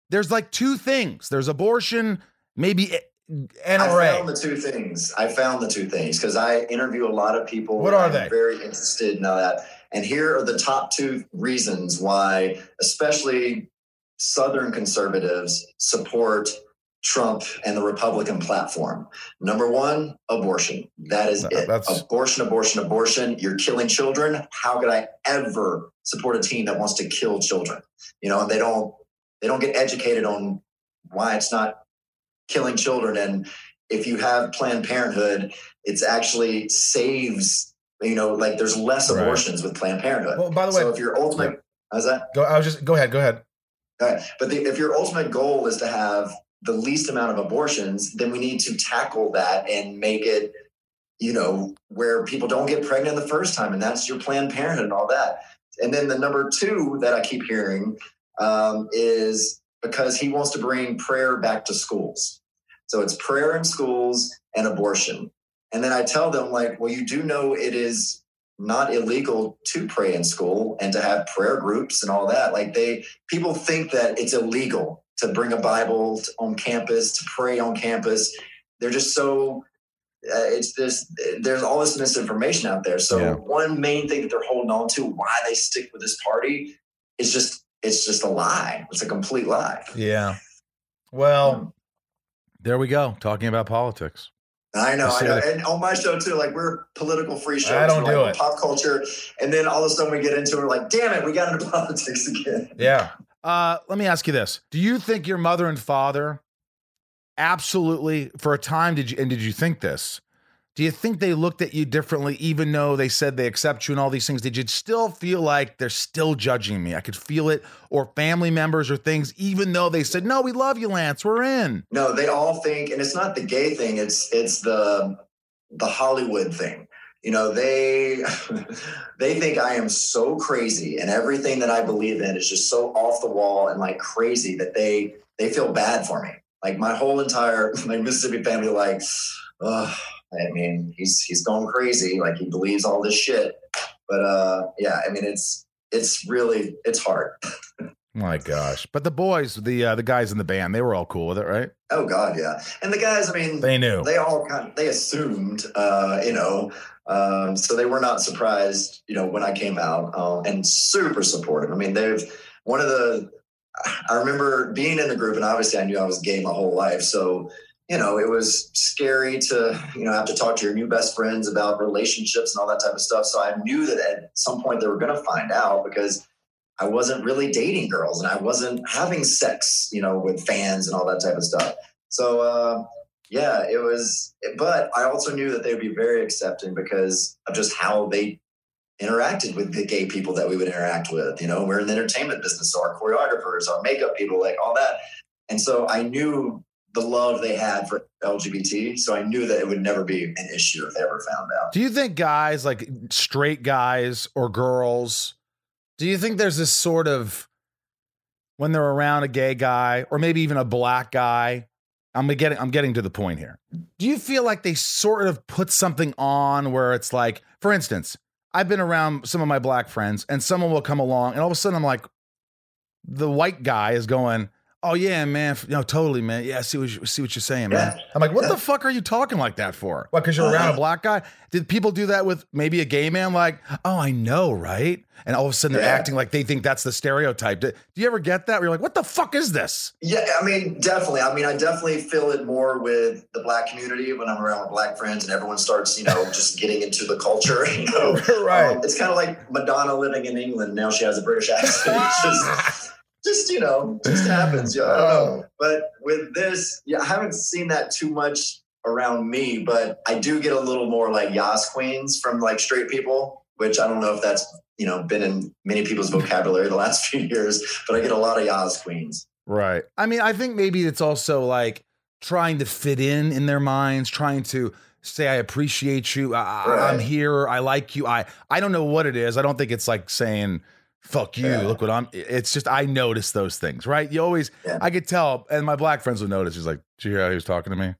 there's like two things. There's abortion, maybe and I found the two things. I found the two things because I interview a lot of people. What are they? Very interested in that. And here are the top two reasons why, especially Southern conservatives, support Trump and the Republican platform. Number one, abortion. That is it. that's- abortion, abortion, abortion. You're killing children. How could I ever support a team that wants to kill children? You know, and they don't they don't get educated on why it's not killing children. And if you have Planned Parenthood, it's actually saves. You know, like there's less Right. abortions with Planned Parenthood. Well, by the so way, if your ultimate, how's that? go. I was just go ahead. Go ahead. All right. But the, if your ultimate goal is to have the least amount of abortions, then we need to tackle that and make it, you know, where people don't get pregnant the first time. And that's your Planned Parenthood and all that. And then the number two that I keep hearing um, is because he wants to bring prayer back to schools. So it's prayer in schools and abortion. And then I tell them, like, well, you do know it is not illegal to pray in school and to have prayer groups and all that. Like they people think that it's illegal to bring a Bible on campus, to pray on campus. They're just so uh, it's this there's all this misinformation out there. So Yeah. one main thing that they're holding on to why they stick with this party is just it's just a lie. It's a complete lie. Yeah. Well, there we go. Talking about politics. I know, I know. that. And on my show too, like we're political free show. I don't do like, it. Pop culture, and then all of a sudden we get into it. We're like, damn it, we got into politics again. Yeah. Uh, let me ask you this: Do you think your mother and father absolutely, for a time, did you and did you think this? Do you think they looked at you differently, even though they said they accept you and all these things? Did you still feel like they're still judging me? I could feel it, or family members or things, even though they said, "No, we love you, Lance. We're in." No, they all think, and it's not the gay thing. It's it's the the Hollywood thing. You know, they they think I am so crazy, and everything that I believe in is just so off the wall and like crazy that they they feel bad for me. Like my whole entire my Mississippi family, like, oh, I mean, he's he's going crazy. Like he believes all this shit. But uh, yeah, I mean, it's it's really it's hard. My gosh! But the boys, the uh, the guys in the band, they were all cool with it, right? Oh God, yeah. And the guys, I mean, They knew. they all kind of, they assumed, uh, you know, um, so they were not surprised, you know, when I came out um, and super supportive. I mean, they've one of the, I remember being in the group and obviously I knew I was gay my whole life. So, you know, it was scary to, you know, have to talk to your new best friends about relationships and all that type of stuff. So I knew that at some point they were going to find out because I wasn't really dating girls and I wasn't having sex, you know, with fans and all that type of stuff. So, uh, yeah, it was, but I also knew that they would be very accepting because of just how they interacted with the gay people that we would interact with. You know, we're in the entertainment business, so our choreographers, our makeup people, like all that. And so I knew the love they had for LGBT. So I knew that it would never be an issue if they ever found out. Do you think guys, like straight guys or girls, do you think there's this sort of when they're around a gay guy or maybe even a black guy? I'm getting I'm getting to the point here. Do you feel like they sort of put something on where it's like, for instance, I've been around some of my black friends and someone will come along and all of a sudden I'm like, the white guy is going, Oh yeah, man. No, totally, man. Yeah, I see what you, see what you're saying, man. Yeah. I'm like, what the fuck are you talking like that for? What? Because you're around a black guy? Did people do that with maybe a gay man? Like, oh, I know, right? And all of a sudden they're Yeah. acting like they think that's the stereotype. Do, do you ever get that? Where you're like, what the fuck is this? Yeah, I mean, definitely. I mean, I definitely feel it more with the black community when I'm around with black friends and everyone starts, you know, just getting into the culture. You know, Um, it's kind of like Madonna living in England. Now she has a British accent. Just, you know, just happens. Yeah, I don't know. Oh. But with this, yeah, I haven't seen that too much around me, but I do get a little more like Yas queens from like straight people, which I don't know if that's you know been in many people's vocabulary the last few years, but I get a lot of Yas queens. Right. I mean, I think maybe it's also like trying to fit in in their minds, trying to say I appreciate you. I, Right. here. I like you. I I don't know what it is. I don't think it's like saying fuck you. Yeah. Look what I'm. It's just I notice those things, right? You always Yeah. I could tell, and my black friends would notice. He's like, "Did you hear how he was talking to me?"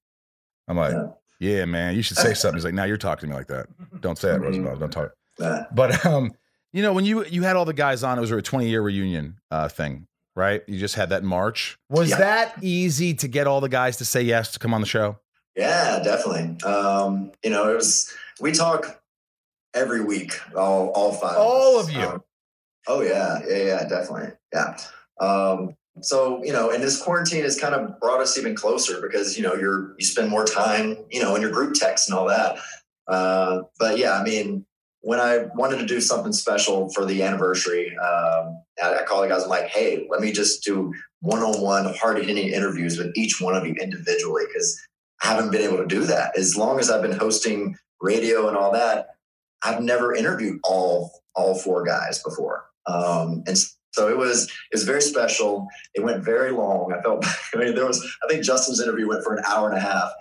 I'm like, Yeah. "Yeah, man, you should say something." He's like, "Now you're talking to me like that. Don't say it, Mhm. Roosevelt. Don't talk." But um, you know, when you you had all the guys on, it was a 20 year reunion uh thing, right? You just had that March. Was that easy to get all the guys to say yes to come on the show? Yeah, definitely. Um, you know, it was we talk every week, all all five. All of you? Um, oh yeah, yeah, yeah, definitely. Yeah. Um, so you know, and this quarantine has kind of brought us even closer because you know you're you spend more time, you know, in your group text and all that. Uh, but yeah, I mean, when I wanted to do something special for the anniversary, um, I, I called the guys. I'm like, hey, let me just do one-on-one, hard-hitting interviews with each one of you individually because I haven't been able to do that. As long as I've been hosting radio and all that, I've never interviewed all all four guys before. Um, and so it was it was very special. It went very long. I felt I mean there was I think Justin's interview went for an hour and a half.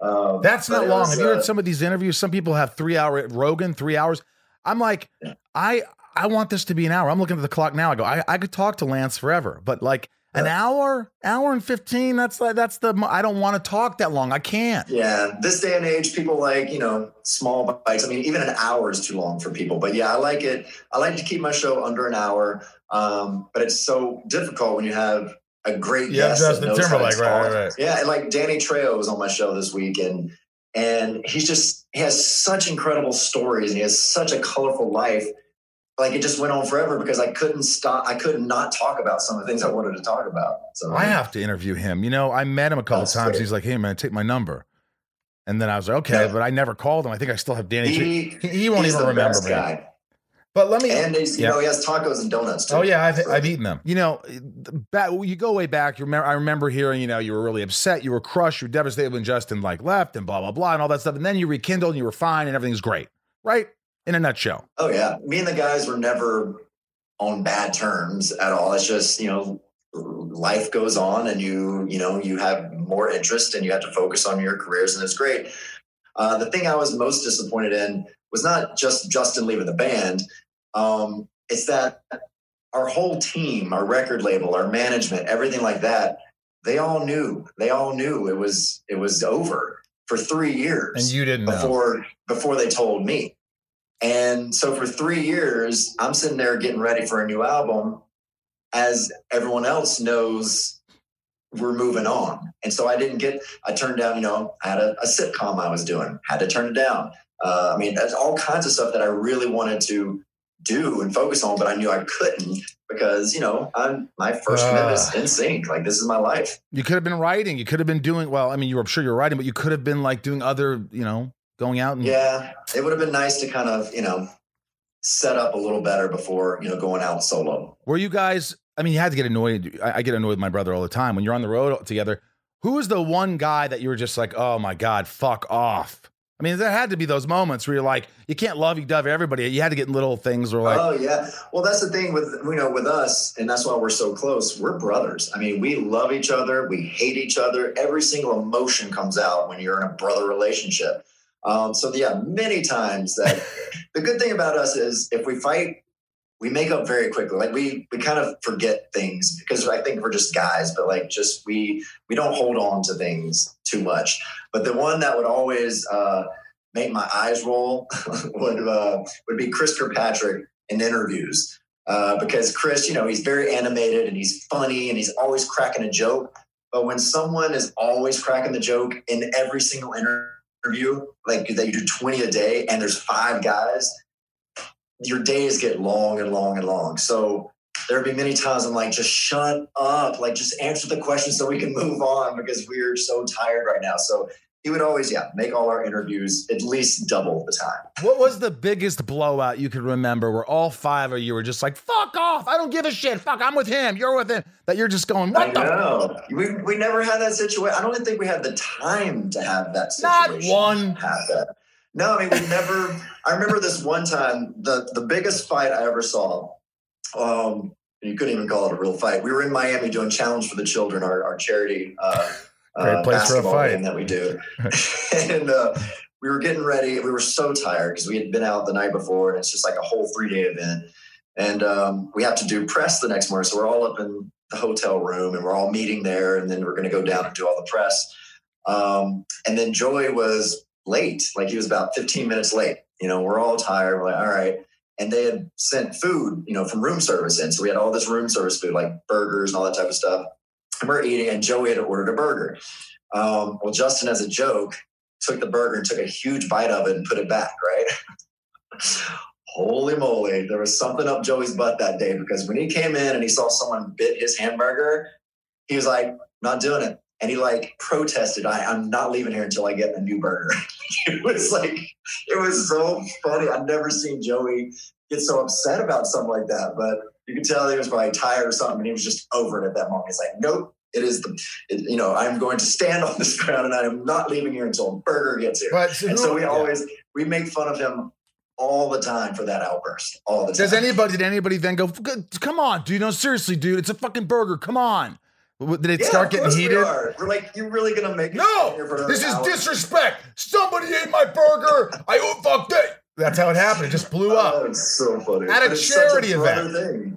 Um, That's not long. was, Have you heard uh, some of these interviews? Some people have three hour Rogan, three hours. I'm like, Yeah. I I want this to be an hour. I'm looking at the clock now. I go, I, I could talk to Lance forever, but like an Yeah. hour, hour and 15, that's like that's the I don't want to talk that long. I can't. Yeah, this day and age, people like you know small bites. I mean, even an hour is too long for people. But yeah, I like it. I like to keep my show under an hour. Um, but it's so difficult when you have a great Yeah, guest. that Justin knows how to Timberlake, right, right, right. Yeah, and like Danny Trejo was on my show this week, and and he's just he has such incredible stories, and he has such a colorful life. Like it just went on forever because I couldn't stop. I could not talk about some of the things I wanted to talk about. So I have to interview him. You know, I met him a couple times. great. He's like, "Hey, man, take my number," and then I was like, "Okay," Yeah. but I never called him. I think I still have Danny. He, he, he won't even remember me. guy. But let me. And he's, you Yeah. know, he has tacos and donuts too. Oh yeah, I've, I've eaten them. You know, back, you go way back. You remember? I remember hearing. You know, you were really upset. You were crushed. You were devastated when Justin like left and blah blah blah and all that stuff. And then you rekindled and you were fine and everything's great. Right? In a nutshell. Oh yeah, me and the guys were never on bad terms at all. It's just you know, life goes on, and you you know you have more interest, and you have to focus on your careers, and it's great. Uh, the thing I was most disappointed in was not just Justin leaving the band. Um, it's that our whole team, our record label, our management, everything like that, they all knew. They all knew it was it was over for three years And you didn't know. before before they told me. And so for three years, I'm sitting there getting ready for a new album, as everyone else knows we're moving on. And so I didn't get. I turned down. You know, I had a, a sitcom I was doing, had to turn it down. Uh, I mean, that's all kinds of stuff that I really wanted to do and focus on, but I knew I couldn't because you know I'm my first Ah. commitment is NSYNC. Like this is my life. You could have been writing. You could have been doing well. I mean, you were I'm sure you're writing, but you could have been like doing other. You know, going out and Yeah, it would have been nice to kind of, you know, set up a little better before you know going out solo. Were you guys? I mean, you had to get annoyed. I, I get annoyed with my brother all the time when you're on the road together. Who was the one guy that you were just like, oh my god, fuck off? I mean, there had to be those moments where you're like, you can't love you other, everybody. You had to get in little things where like, oh yeah. Well, that's the thing with you know with us, and that's why we're so close. We're brothers. I mean, we love each other. We hate each other. Every single emotion comes out when you're in a brother relationship. Um, so yeah, many times that the good thing about us is if we fight, we make up very quickly. Like we we kind of forget things because I think we're just guys, but like just we we don't hold on to things too much. But the one that would always uh, make my eyes roll would uh, would be Chris Kirkpatrick in interviews. Uh, because Chris, you know, he's very animated and he's funny and he's always cracking a joke. But when someone is always cracking the joke in every single interview, like that you do 20 a day and there's five guys, your days get long and long and long. So there'd be many times I'm like, just shut up, like just answer the question so we can move on because we're so tired right now. So he would always, yeah, make all our interviews at least double the time. what was the biggest blowout you could remember where all five of you were just like, fuck off, I don't give a shit, fuck, I'm with him, you're with him, that you're just going, I the know. We, we never had that situation. I don't even think we had the time to have that situation. Not one. That. No, I mean, we never. I remember this one time, the, the biggest fight I ever saw. Um, you couldn't even call it a real fight. We were in Miami doing Challenge for the Children, our, our charity uh, uh, place for a basketball fight. game that we do. and uh, we were getting ready. We were so tired because we had been out the night before, and it's just like a whole three day event. And um, we have to do press the next morning. So we're all up in the hotel room and we're all meeting there. And then we're going to go down and do all the press. Um, and then Joey was late, like he was about 15 minutes late. You know, we're all tired. We're like, all right. And they had sent food, you know, from room service in. So we had all this room service food, like burgers and all that type of stuff. We're eating, and Joey had ordered a burger. Um, well, Justin, as a joke, took the burger and took a huge bite of it and put it back, right? Holy moly, there was something up Joey's butt that day because when he came in and he saw someone bit his hamburger, he was like, not doing it. And he like protested, I, I'm not leaving here until I get a new burger. it was like, it was so funny. I've never seen Joey get so upset about something like that. But you could tell he was probably tired or something. And he was just over it at that moment. He's like, nope, it is the, it, you know, I'm going to stand on this ground and I am not leaving here until burger gets here. But And so we always, we make fun of him all the time for that outburst. All the time. Does anybody did anybody then go? Come on, dude. No, seriously, dude. It's a fucking burger. Come on. Did it Yeah, start getting course we heated? are. We're like, you're really gonna make it No, this is hour? disrespect. Somebody ate my burger. I oh, fuck that. That's how it happened. It just blew Oh, up. it's so funny. At a But it's such charity event. Thing.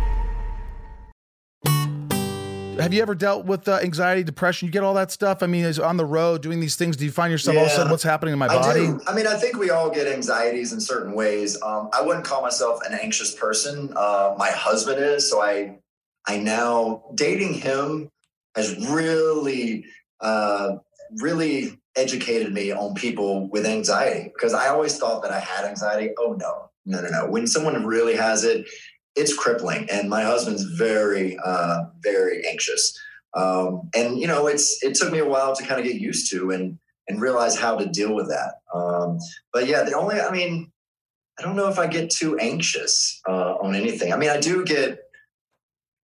Have you ever dealt with uh, anxiety, depression? You get all that stuff. I mean, is on the road doing these things. Do you find yourself all of a sudden, what's happening in my I body? do. I mean, I think we all get anxieties in certain ways. Um, I wouldn't call myself an anxious person. Uh, my husband is, so I, I now dating him has really, uh, really educated me on people with anxiety because I always thought that I had anxiety. Oh no, no, no, no. When someone really has it, it's crippling. And my husband's very, uh, very anxious. Um, and you know, it's it took me a while to kind of get used to and and realize how to deal with that. Um, but yeah, the only, I mean, I don't know if I get too anxious uh, on anything. I mean, I do get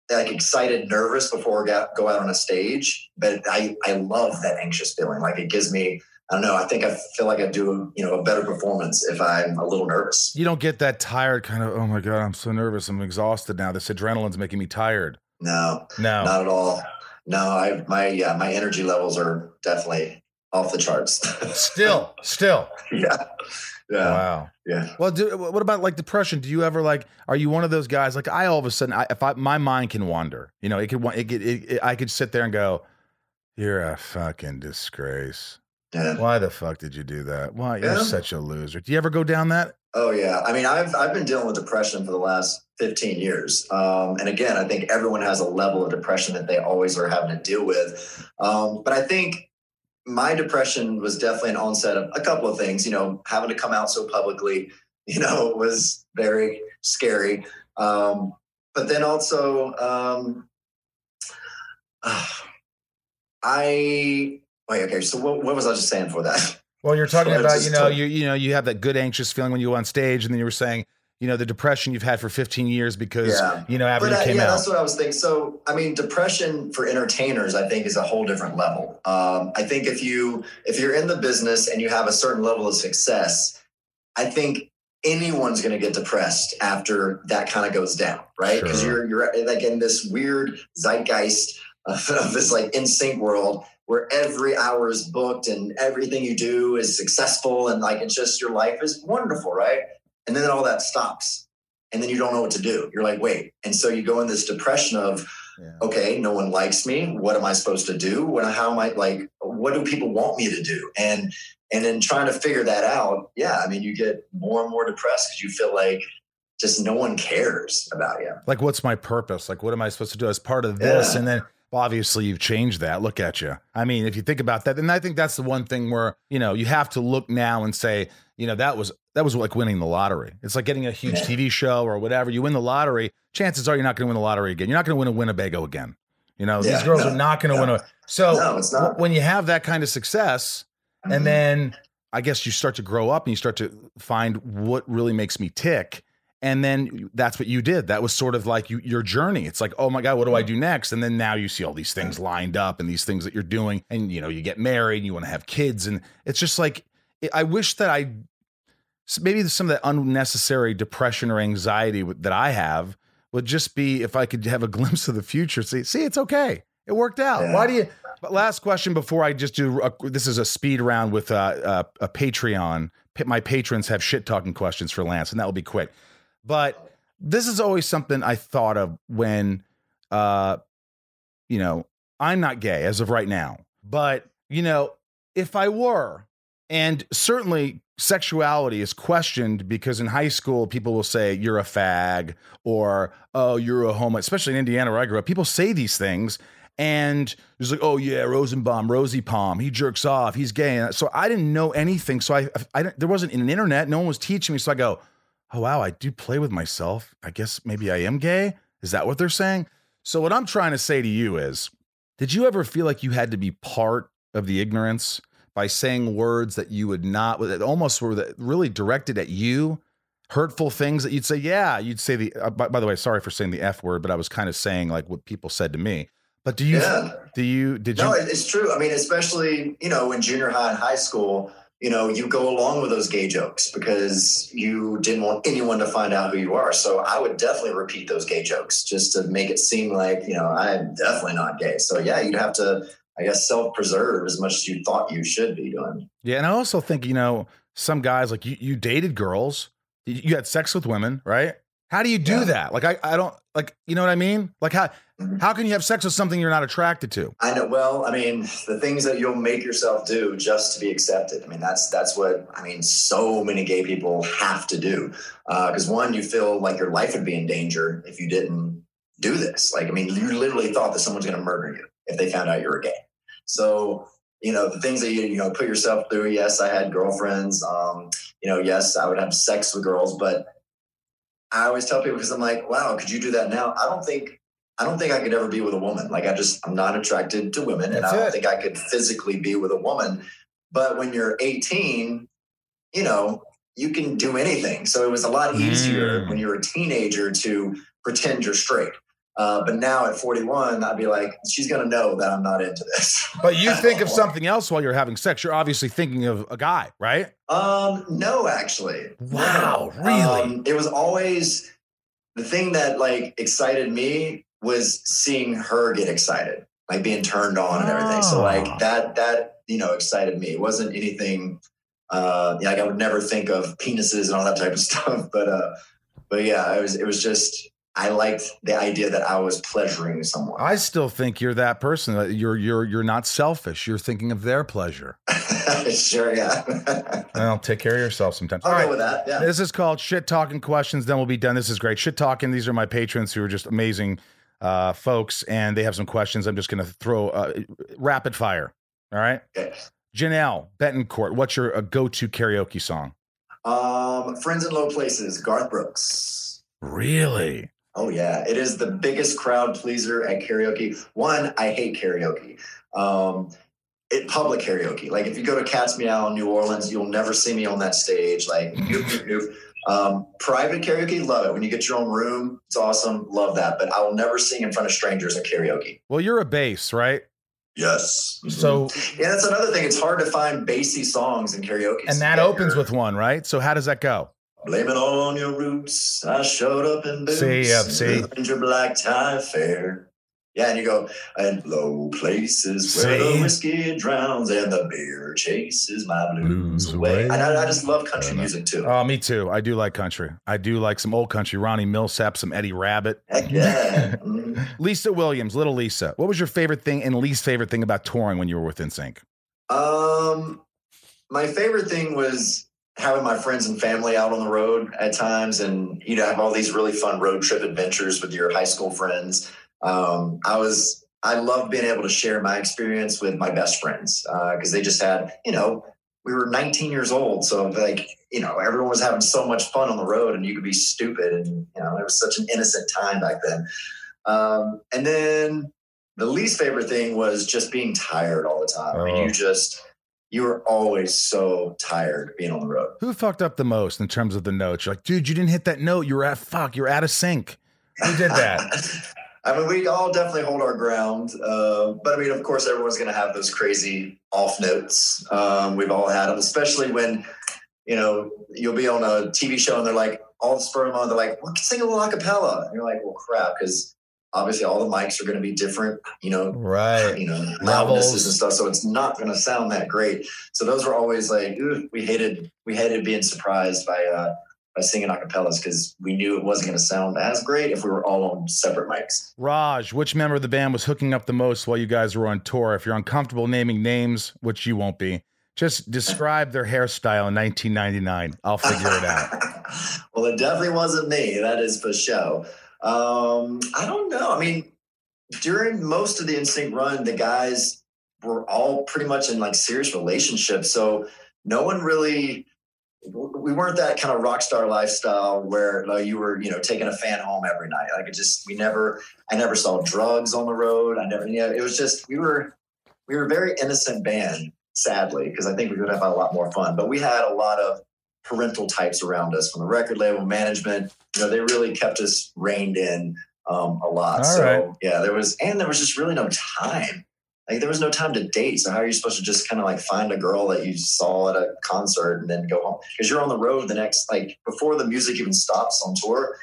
like excited, nervous before I go- go out on a stage, but I, I love that anxious feeling. Like it gives me, I don't know, I think I feel like I do, you know, a better performance if I'm a little nervous. You don't get that tired kind of, oh my God, I'm so nervous. I'm exhausted now. This adrenaline's making me tired. No, No. not at all. No, I, my, yeah, my energy levels are definitely off the charts. still, still. yeah. Yeah. Wow. Yeah. Well, do, what about like depression? Do you ever like? Are you one of those guys? Like I, all of a sudden, I, if I my mind can wander, you know, it could. It, could- it, it, I could sit there and go, "You're a fucking disgrace. Yeah. Why the fuck did you do that? Why you're Yeah. such a loser." Do you ever go down that? Oh yeah. I mean, I've I've been dealing with depression for the last 15 years. Um, and again, I think everyone has a level of depression that they always are having to deal with. Um, but I think my depression was definitely an onset of a couple of things. You know, having to come out so publicly, you know, was very scary. Um, but then also, um, I wait. Okay, so what, what was I just saying for that? Well, you're talking So about you know told- you you know you have that good anxious feeling when you go on stage, and then you were saying you know the depression you've had for 15 years because Yeah. you know after But uh, came yeah, out. that's what I was thinking. So, I mean, depression for entertainers, I think, is a whole different level. Um, I think if you if you're in the business and you have a certain level of success, I think anyone's going to get depressed after that kind of goes down, right? Because Sure. you're you're like in this weird zeitgeist of, of this like NSYNC world where every hour is booked and everything you do is successful and like it's just your life is wonderful, right? And then all that stops and then you don't know what to do. You're like, wait. And so you go in this depression of, Yeah. okay, no one likes me. What am I supposed to do? What, how am I like, what do people want me to do? And, and then trying to figure that out, yeah, I mean, you get more and more depressed because you feel like just no one cares about you. like what's my purpose like what am i supposed to do as part of this Yeah. and then well, obviously you've changed that look at you i mean if you think about that then i think that's the one thing where you know you have to look now and say you know that was that was like winning the lottery it's like getting a huge Yeah. tv show or whatever you win the lottery chances are you're not going to win the lottery again you're not going to win a winnebago again you know these girls no, are not going to no. win a so No, it's not. when you have that kind of success Mhm. and then I guess you start to grow up and you start to find what really makes me tick. And then that's what you did. That was sort of like you, your journey. It's like, oh my God, what do I do next? And then now you see all these things lined up and these things that you're doing. And, you know, you get married and you want to have kids. And it's just like, I wish that I, maybe some of that unnecessary depression or anxiety that I have would just be if I could have a glimpse of the future. See, see, it's okay. It worked out. Yeah. Why do you? But last question before I just do a, this is a speed round with uh, uh, a Patreon. My patrons have shit talking questions for Lance, and that will be quick. But this is always something I thought of when, uh, you know, I'm not gay as of right now, but you know, if I were, and certainly sexuality is questioned because in high school people will say you're a fag or oh you're a homo, especially in Indiana where I grew up. People say these things, and it's like, oh yeah, Rosenbaum, Rosie Palm, he jerks off, he's gay. So I didn't know anything. So I, I didn't- there wasn't an internet. No one was teaching me. So I go, oh wow, I do play with myself. I guess maybe I am gay. Is that what they're saying? So what I'm trying to say to you is, did you ever feel like you had to be part of the ignorance by saying words that you would not, that almost were that really directed at you? Hurtful things that you'd say, yeah, you'd say the. Uh, by, by the way, sorry for saying the f word, but I was kind of saying like what people said to me. But do you? Yeah. Do you? Did you? No, it's true. I mean, especially you know in junior high and high school, you know, you go along with those gay jokes because you didn't want anyone to find out who you are. So I would definitely repeat those gay jokes just to make it seem like you know I'm definitely not gay. So yeah, you'd have to, I guess, self-preserve as much as you thought you should be doing. Yeah, and I also think you know some guys like you. You dated girls. You had sex with women, right? How do you do Yeah. that? Like I, I don't like. You know what I mean? Like how Mhm. how can you have sex with something you're not attracted to? I know. Well, I mean, the things that you'll make yourself do just to be accepted. I mean, that's that's what I mean. So many gay people have to do because one, you feel like your life would be in danger if you didn't do this. Like, I mean, you literally thought that someone's going to murder you if they found out you were gay. So, you know, the things that you you know put yourself through. Yes, I had girlfriends. Um, you know, yes, I would have sex with girls, but I always tell people because I'm like, wow, could you do that now? I don't think I don't think I could ever be with a woman. Like I just I'm not attracted to women and That's I don't it. think I could physically be with a woman. But when you're 18, you know, you can do anything. So it was a lot easier Mm. when you're a teenager to pretend you're straight. Uh, but now at 41, I'd be like, she's gonna know that I'm not into this. But you think of something else while you're having sex. You're obviously thinking of a guy, right? Um, no, actually. Wow, No. really? Um, it was always the thing that like excited me was seeing her get excited, like being turned on and everything. So like that that you know excited me. It wasn't anything uh yeah, like I would never think of penises and all that type of stuff. But uh but yeah, it was it was just I liked the idea that I was pleasuring someone. I still think you're that person. You're you're you're not selfish. You're thinking of their pleasure. sure, yeah. Well, take care of yourself sometimes. I'll All go with that. Yeah. This is called shit talking questions. Then we'll be done. This is great. Shit talking. These are my patrons who are just amazing uh, folks, and they have some questions. I'm just going to throw uh, rapid fire. All right. Okay. Janelle Betancourt, what's your uh, go-to karaoke song? Um, Friends in Low Places, Garth Brooks. Really? Oh yeah, it is the biggest crowd pleaser at karaoke. One, I hate karaoke. Um, it public karaoke. Like if you go to Cat's Meow in New Orleans, you'll never see me on that stage. Like noop, noop, noop. Um, private karaoke, love it. When you get your own room, it's awesome. Love that. But I will never sing in front of strangers at karaoke. Well, you're a bass, right? Yes. So, yeah, that's another thing. It's hard to find bassy songs in karaoke. and that opens with one, right? So, how does that go? Blame it all on your roots. I showed up in boots. See, yeah, see. And your black tie fair. Yeah, and you go, and low places where See? the whiskey drowns and the beer chases my blues, Blues away. away. And I, I just love country music too. Oh, me too. I do like country. I do like some old country. Ronnie Milsap, some Eddie Rabbitt. Heck yeah. Mm. Lisa Williams, little Lisa. What was your favorite thing and least favorite thing about touring when you were with NSYNC? Um, my favorite thing was having my friends and family out on the road at times, and you know, have all these really fun road trip adventures with your high school friends. Um, I was, I love being able to share my experience with my best friends because they just had, you know, we were 19 years old, so like, you know, everyone was having so much fun on the road, and you could be stupid, and you know, it was such an innocent time back then. Um, and then the least favorite thing was just being tired all the time. I mean, Oh. you just you were always so tired being on the road. Who fucked up the most in terms of the notes? You're like, dude, you didn't hit that note. You were at fuck. You're out of sync. Who did that? I mean, we all definitely hold our ground, uh, but I mean, of course, everyone's going to have those crazy off notes. Um, we've all had them, especially when you know you'll be on a TV show and they're like all the spur of the moment, they're like, "Well, sing a little acapella," and you're like, "Well, crap," because obviously all the mics are going to be different, you know, right. you know, Levels. loudnesses and stuff. So it's not going to sound that great. So those were always like we hated we hated being surprised by uh, by singing acapellas because we knew it wasn't going to sound as great if we were all on separate mics. Raj, which member of the band was hooking up the most while you guys were on tour? If you're uncomfortable naming names, which you won't be, just describe their hairstyle in 1999. I'll figure it out. well, it definitely wasn't me. That is for show. Um, I don't know. I mean, during most of the NSYNC run, the guys were all pretty much in like serious relationships. So no one really we weren't that kind of rock star lifestyle where like, you were, you know, taking a fan home every night. Like it just, we never, I never saw drugs on the road. I never, you know, it was just, we were, we were a very innocent band, sadly, because I think we would have had a lot more fun. But we had a lot of parental types around us from the record label management. You know, they really kept us reined in um, a lot. All so right. yeah, there was, and there was just really no time. Like there was no time to date. So how are you supposed to just kind of like find a girl that you saw at a concert and then go home? Because you're on the road the next, like before the music even stops on tour,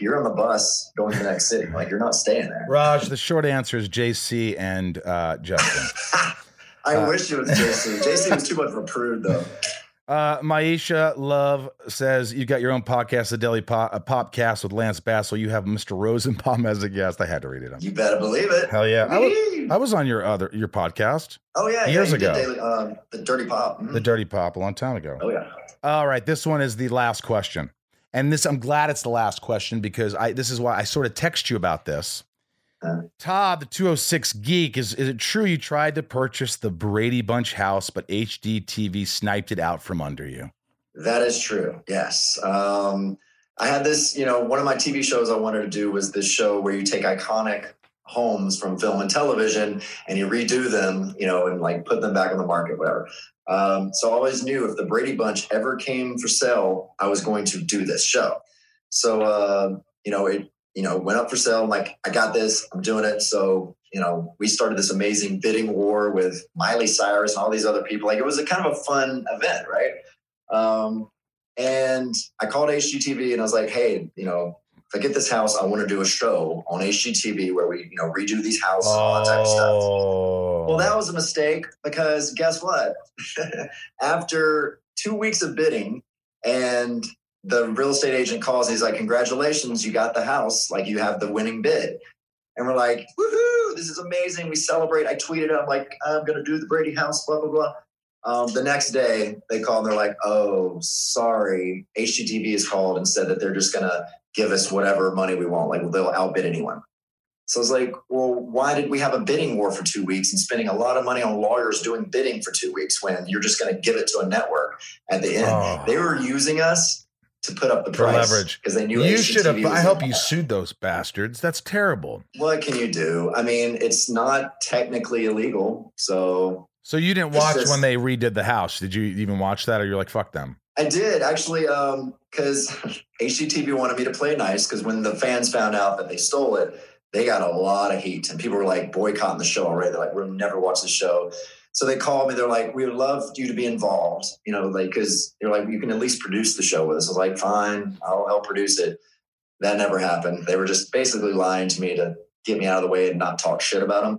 you're on the bus going to the next city. Like you're not staying there. Raj, the short answer is JC and uh, Justin. I Uh, wish it was JC. JC was too much of a prude though. Uh, Maisha Love says you got your own podcast, the Daily Pop, uh, Popcast with Lance Bassel. You have Mr. Rosenbaum as a guest. I had to read it. You better believe it. Hell yeah! I was, I was on your other your podcast, oh yeah, years yeah, ago. Daily, um, the Dirty Pop. Mhm. The Dirty Pop, a long time ago. oh yeah. All right, this one is the last question, and this I'm glad it's the last question because I this is why I sort of text you about this. Todd, the 206 geek, is is it true you tried to purchase the Brady Bunch house, but HGTV sniped it out from under you? That is true. Yes. Um, I had this, you know, one of my TV shows I wanted to do was this show where you take iconic homes from film and television and you redo them, you know, and like put them back on the market, whatever. Um, so I always knew if the Brady Bunch ever came for sale, I was going to do this show. So, uh, you know, it, you know, went up for sale. I'm like, I got this. I'm doing it. So, you know, we started this amazing bidding war with Miley Cyrus and all these other people. Like it was a kind of a fun event, right? Um, and I called HGTV and I was like, hey, you know, if I get this house, I want to do a show on HGTV where we, you know, redo these houses and all that type of stuff. Oh, Well, that was a mistake because guess what? After two weeks of bidding and the real estate agent calls. And he's like, "Congratulations, you got the house. Like you have the winning bid." And we're like, "Woohoo! This is amazing. We celebrate." I tweeted, "I'm like, I'm gonna do the Brady house." Blah blah blah. Um, the next day, they call and they're like, "Oh, sorry, HGTV has called and said that they're just gonna give us whatever money we want. Like they'll outbid anyone." So I was like, "Well, why did we have a bidding war for two weeks and spending a lot of money on lawyers doing bidding for two weeks when you're just going to give it to a network at the end?" Oh. They were using us to put up the price leverage. because they knew You should have. I hope you sued those bastards. That's terrible. What can you do? I mean, it's not technically illegal, so So you didn't watch just- when they redid the house? Did you even watch that, or you're like, fuck them? I did actually, um, because HGTV wanted me to play nice. Because when the fans found out that they stole it, they got a lot of heat, and people were like boycotting the show already. They're like, "We'll never watch the show." So they called me. They're like, "We would love you to be involved." You know, like because they're like, "You can at least produce the show with us." I was like, "Fine, I'll help produce it." That never happened. They were just basically lying to me to get me out of the way and not talk shit about them.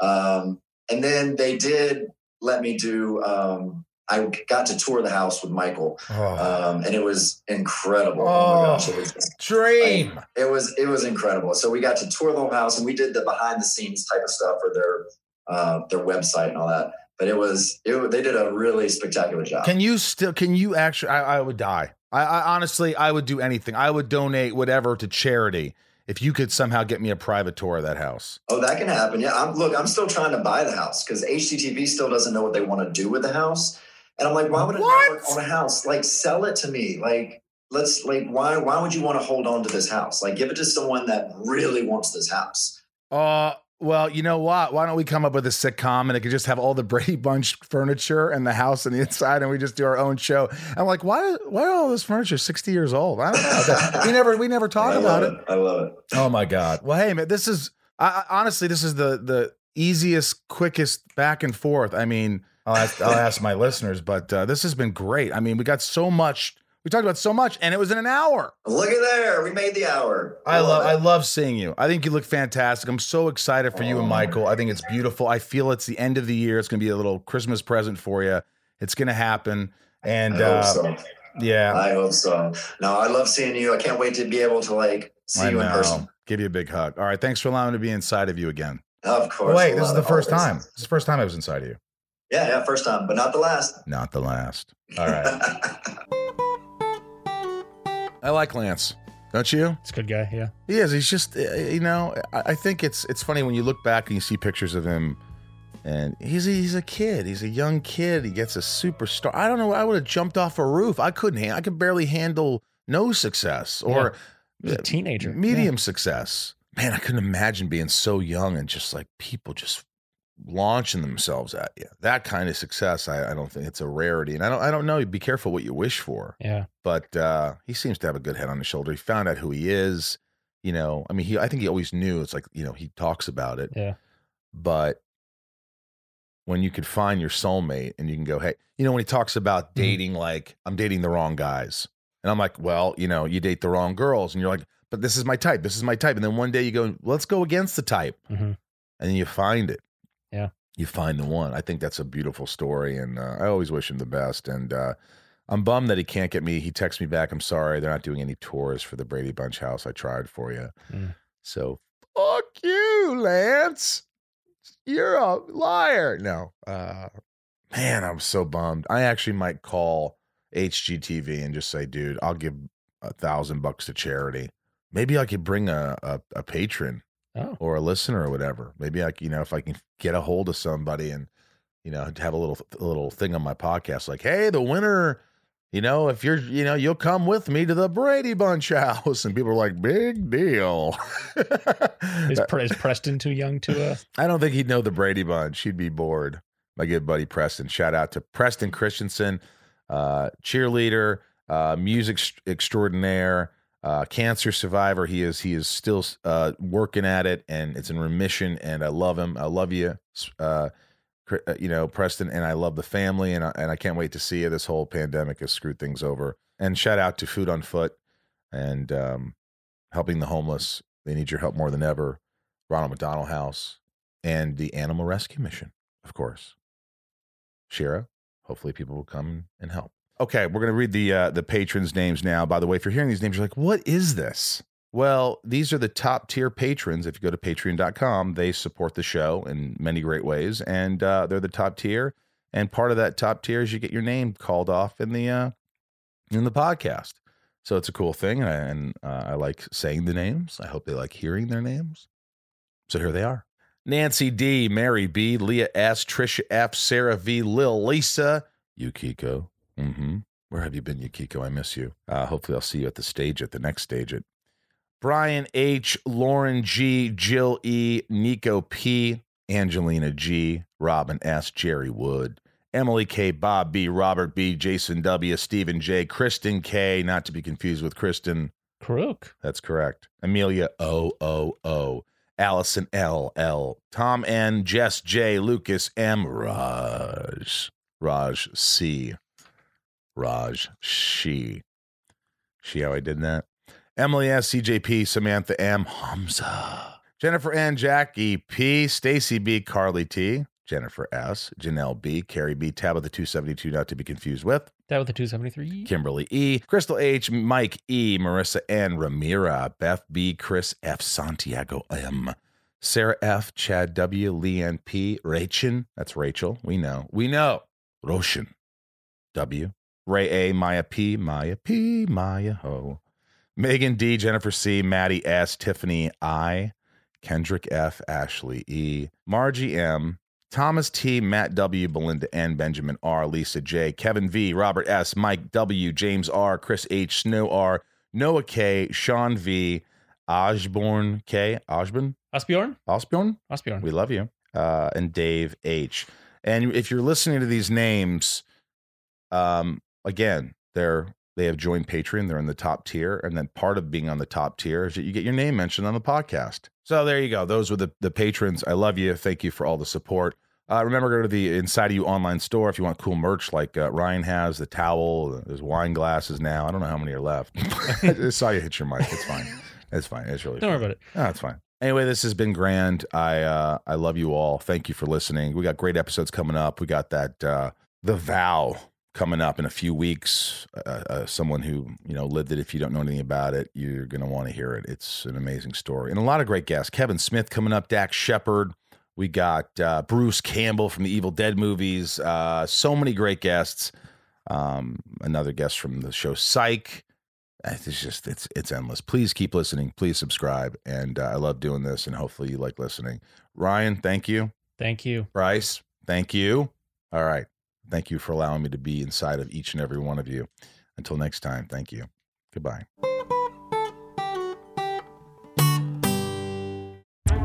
Um, and then they did let me do. Um, I got to tour the house with Michael Oh, um, and it was incredible. Oh, Oh. my gosh, it was, dream. it was it was incredible. So we got to tour the whole house, and we did the behind the scenes type of stuff for their uh, their website and all that. But it was it, they did a really spectacular job. Can you still? Can you actually? I, I would die. I, I honestly, I would do anything. I would donate whatever to charity if you could somehow get me a private tour of that house. oh, that can happen. Yeah, I'm look. I'm still trying to buy the house because HGTV still doesn't know what they want to do with the house, and I'm like, why would a What? network own a house? Like, sell it to me. Like, let's like, why why would you want to hold on to this house? Like, give it to someone that really wants this house. Uh, well, you know what? Why don't we come up with a sitcom and it could just have all the Brady Bunch furniture and the house on the inside, and we just do our own show? I'm like, why? Why are all this furniture 60 years old? I don't know. we never, we never talk about love it. I love it. Oh my god. Well, hey man, this is I, I, honestly this is the the easiest, quickest back and forth. I mean, I'll ask, I'll ask my listeners, but uh, this has been great. I mean, we got so much. We talked about so much, and it was in an hour. Look at there. We made the hour. I love. I love seeing you. I think you look fantastic. I'm so excited for you and Oh. Michael. I think it's beautiful. I feel it's the end of the year. It's going to be a little Christmas present for you. It's going to happen, and I uh, so. yeah, I hope so. No, I love seeing you. I can't wait to be able to like see I you in person. Give you a big hug. All right, thanks for allowing me to be inside of you again. Of course. Oh, wait, this is the first Always. time. This is the first time I was inside of you. Yeah, yeah, first time, but not the last. Not the last. All right. I like Lance. Don't you? It's a good guy. Yeah. He is. He's just, uh, you know, I, think it's it's funny when you look back and you see pictures of him, and he's a, he's a kid. He's a young kid. He gets a superstar. I don't know. I would have jumped off a roof. I couldn't. I could barely handle no success or was a teenager. medium success. Man, I couldn't imagine being so young and just like people just launching themselves at you. That kind of success, I, I don't think it's a rarity. And I don't I don't know. Be careful what you wish for. Yeah. But uh, he seems to have a good head on his shoulder. He found out who he is. You know, I mean, he I think he always knew. It's like you know he talks about it. Yeah. But when you could find your soulmate and you can go, hey, you know, when he talks about Mhm. dating, like I'm dating the wrong guys, and I'm like, well, you know, you date the wrong girls, and you're like, but this is my type. This is my type. And then one day you go, let's go against the type, Mhm. and then you find it. Yeah. You find the one. I think that's a beautiful story, and uh, I always wish him the best. And uh, I'm bummed that he can't get me. He texts me back. I'm sorry, they're not doing any tours for the Brady Bunch house. I tried for you. Mm. So fuck you, Lance. You're a liar. No, uh, man, I'm so bummed. I actually might call HGTV and just say, dude, I'll give a thousand bucks to charity. Maybe I could bring a, a, a patron Oh. or a listener or whatever. Maybe I, you know, if I can get a hold of somebody and, you know, have a little a little thing on my podcast, like, hey, the winner, you know, if you're, you know, you'll come with me to the Brady Bunch house, and people are like, big deal. Is, is Preston too young to uh I don't think he'd know the Brady Bunch. He'd be bored. My good buddy Preston. Shout out to Preston Christensen, uh, cheerleader, uh, music extraordinaire, uh, cancer survivor. He is. He is still uh, working at it, and it's in remission. And I love him. I love you, uh, uh, you know, Preston, and I love the family, and I, and I can't wait to see you. This whole pandemic has screwed things over. And shout out to Food on Foot and um, helping the homeless. They need your help more than ever. Ronald McDonald House and the Animal Rescue Mission, of course. Shira, hopefully people will come and help. Okay, we're gonna read the uh, the patrons' names now. By the way, if you're hearing these names, you're like, "What is this?" Well, these are the top tier patrons. If you go to Patreon.com, they support the show in many great ways, and uh, they're the top tier. And part of that top tier is you get your name called off in the uh, in the podcast. So it's a cool thing, and, I, and uh, I like saying the names. I hope they like hearing their names. So here they are: Nancy D, Mary B, Leah S, Trisha F, Sarah V, Lil Lisa, Yukiko. Mm-hmm. Where have you been, Yukiko? I miss you. Uh, hopefully, I'll see you at the stage at the next stage. At Brian H, Lauren G, Jill E, Nico P, Angelina G, Robin S, Jerry Wood, Emily K, Bob B, Robert B, Jason W, Stephen J, Kristen K, not to be confused with Kristen. Crook. That's correct. Amelia O O O. Allison L L. Tom N. Jess J. Lucas M. Raj. Raj C. Raj She. See how I did that? Emily S. CJP. Samantha M. Hamza. Jennifer N. Jackie P. Stacy B. Carly T. Jennifer S. Janelle B. Carrie B. Tabitha 272, not to be confused with. The 273. Kimberly E, Crystal H, Mike E, Marissa N, Ramira, Beth B, Chris F, Santiago M, Sarah F, Chad W, Leanne P, Rachel, that's Rachel, we know, we know, Roshan W, Ray A, Maya P, Maya P, Maya Ho, Megan D, Jennifer C, Maddie S, Tiffany I, Kendrick F, Ashley E, Margie M, Thomas T, Matt W, Belinda N, Benjamin R, Lisa J, Kevin V, Robert S, Mike W, James R, Chris H, Snow R, Noah K, Sean V, Osborne K, Osborne, Osbjorn? Osborne. Osbjorn. We love you. Uh, and Dave H. And if you're listening to these names, um, again, they're they have joined Patreon. They're in the top tier, and then part of being on the top tier is that you get your name mentioned on the podcast. So there you go. Those were the the patrons. I love you. Thank you for all the support. Uh, remember, go to the Inside of You online store if you want cool merch like uh, Ryan has the towel. There's wine glasses now. I don't know how many are left. I saw you hit your mic. It's fine. It's fine. It's really Don't fine. worry about it. No, it's fine. Anyway, this has been grand. I uh, I love you all. Thank you for listening. We got great episodes coming up. We got that uh, the vow coming up in a few weeks. Uh, uh, someone who you know lived it. If you don't know anything about it, you're gonna want to hear it. It's an amazing story and a lot of great guests. Kevin Smith coming up. Dax Shepard. We got uh, Bruce Campbell from the Evil Dead movies. Uh, so many great guests. Um, another guest from the show Psych. Uh, It's just it's it's endless. Please keep listening. Please subscribe. And uh, I love doing this, and hopefully you like listening. Ryan, thank you. Thank you. Bryce, thank you. All right. Thank you for allowing me to be inside of each and every one of you. Until next time, thank you. Goodbye.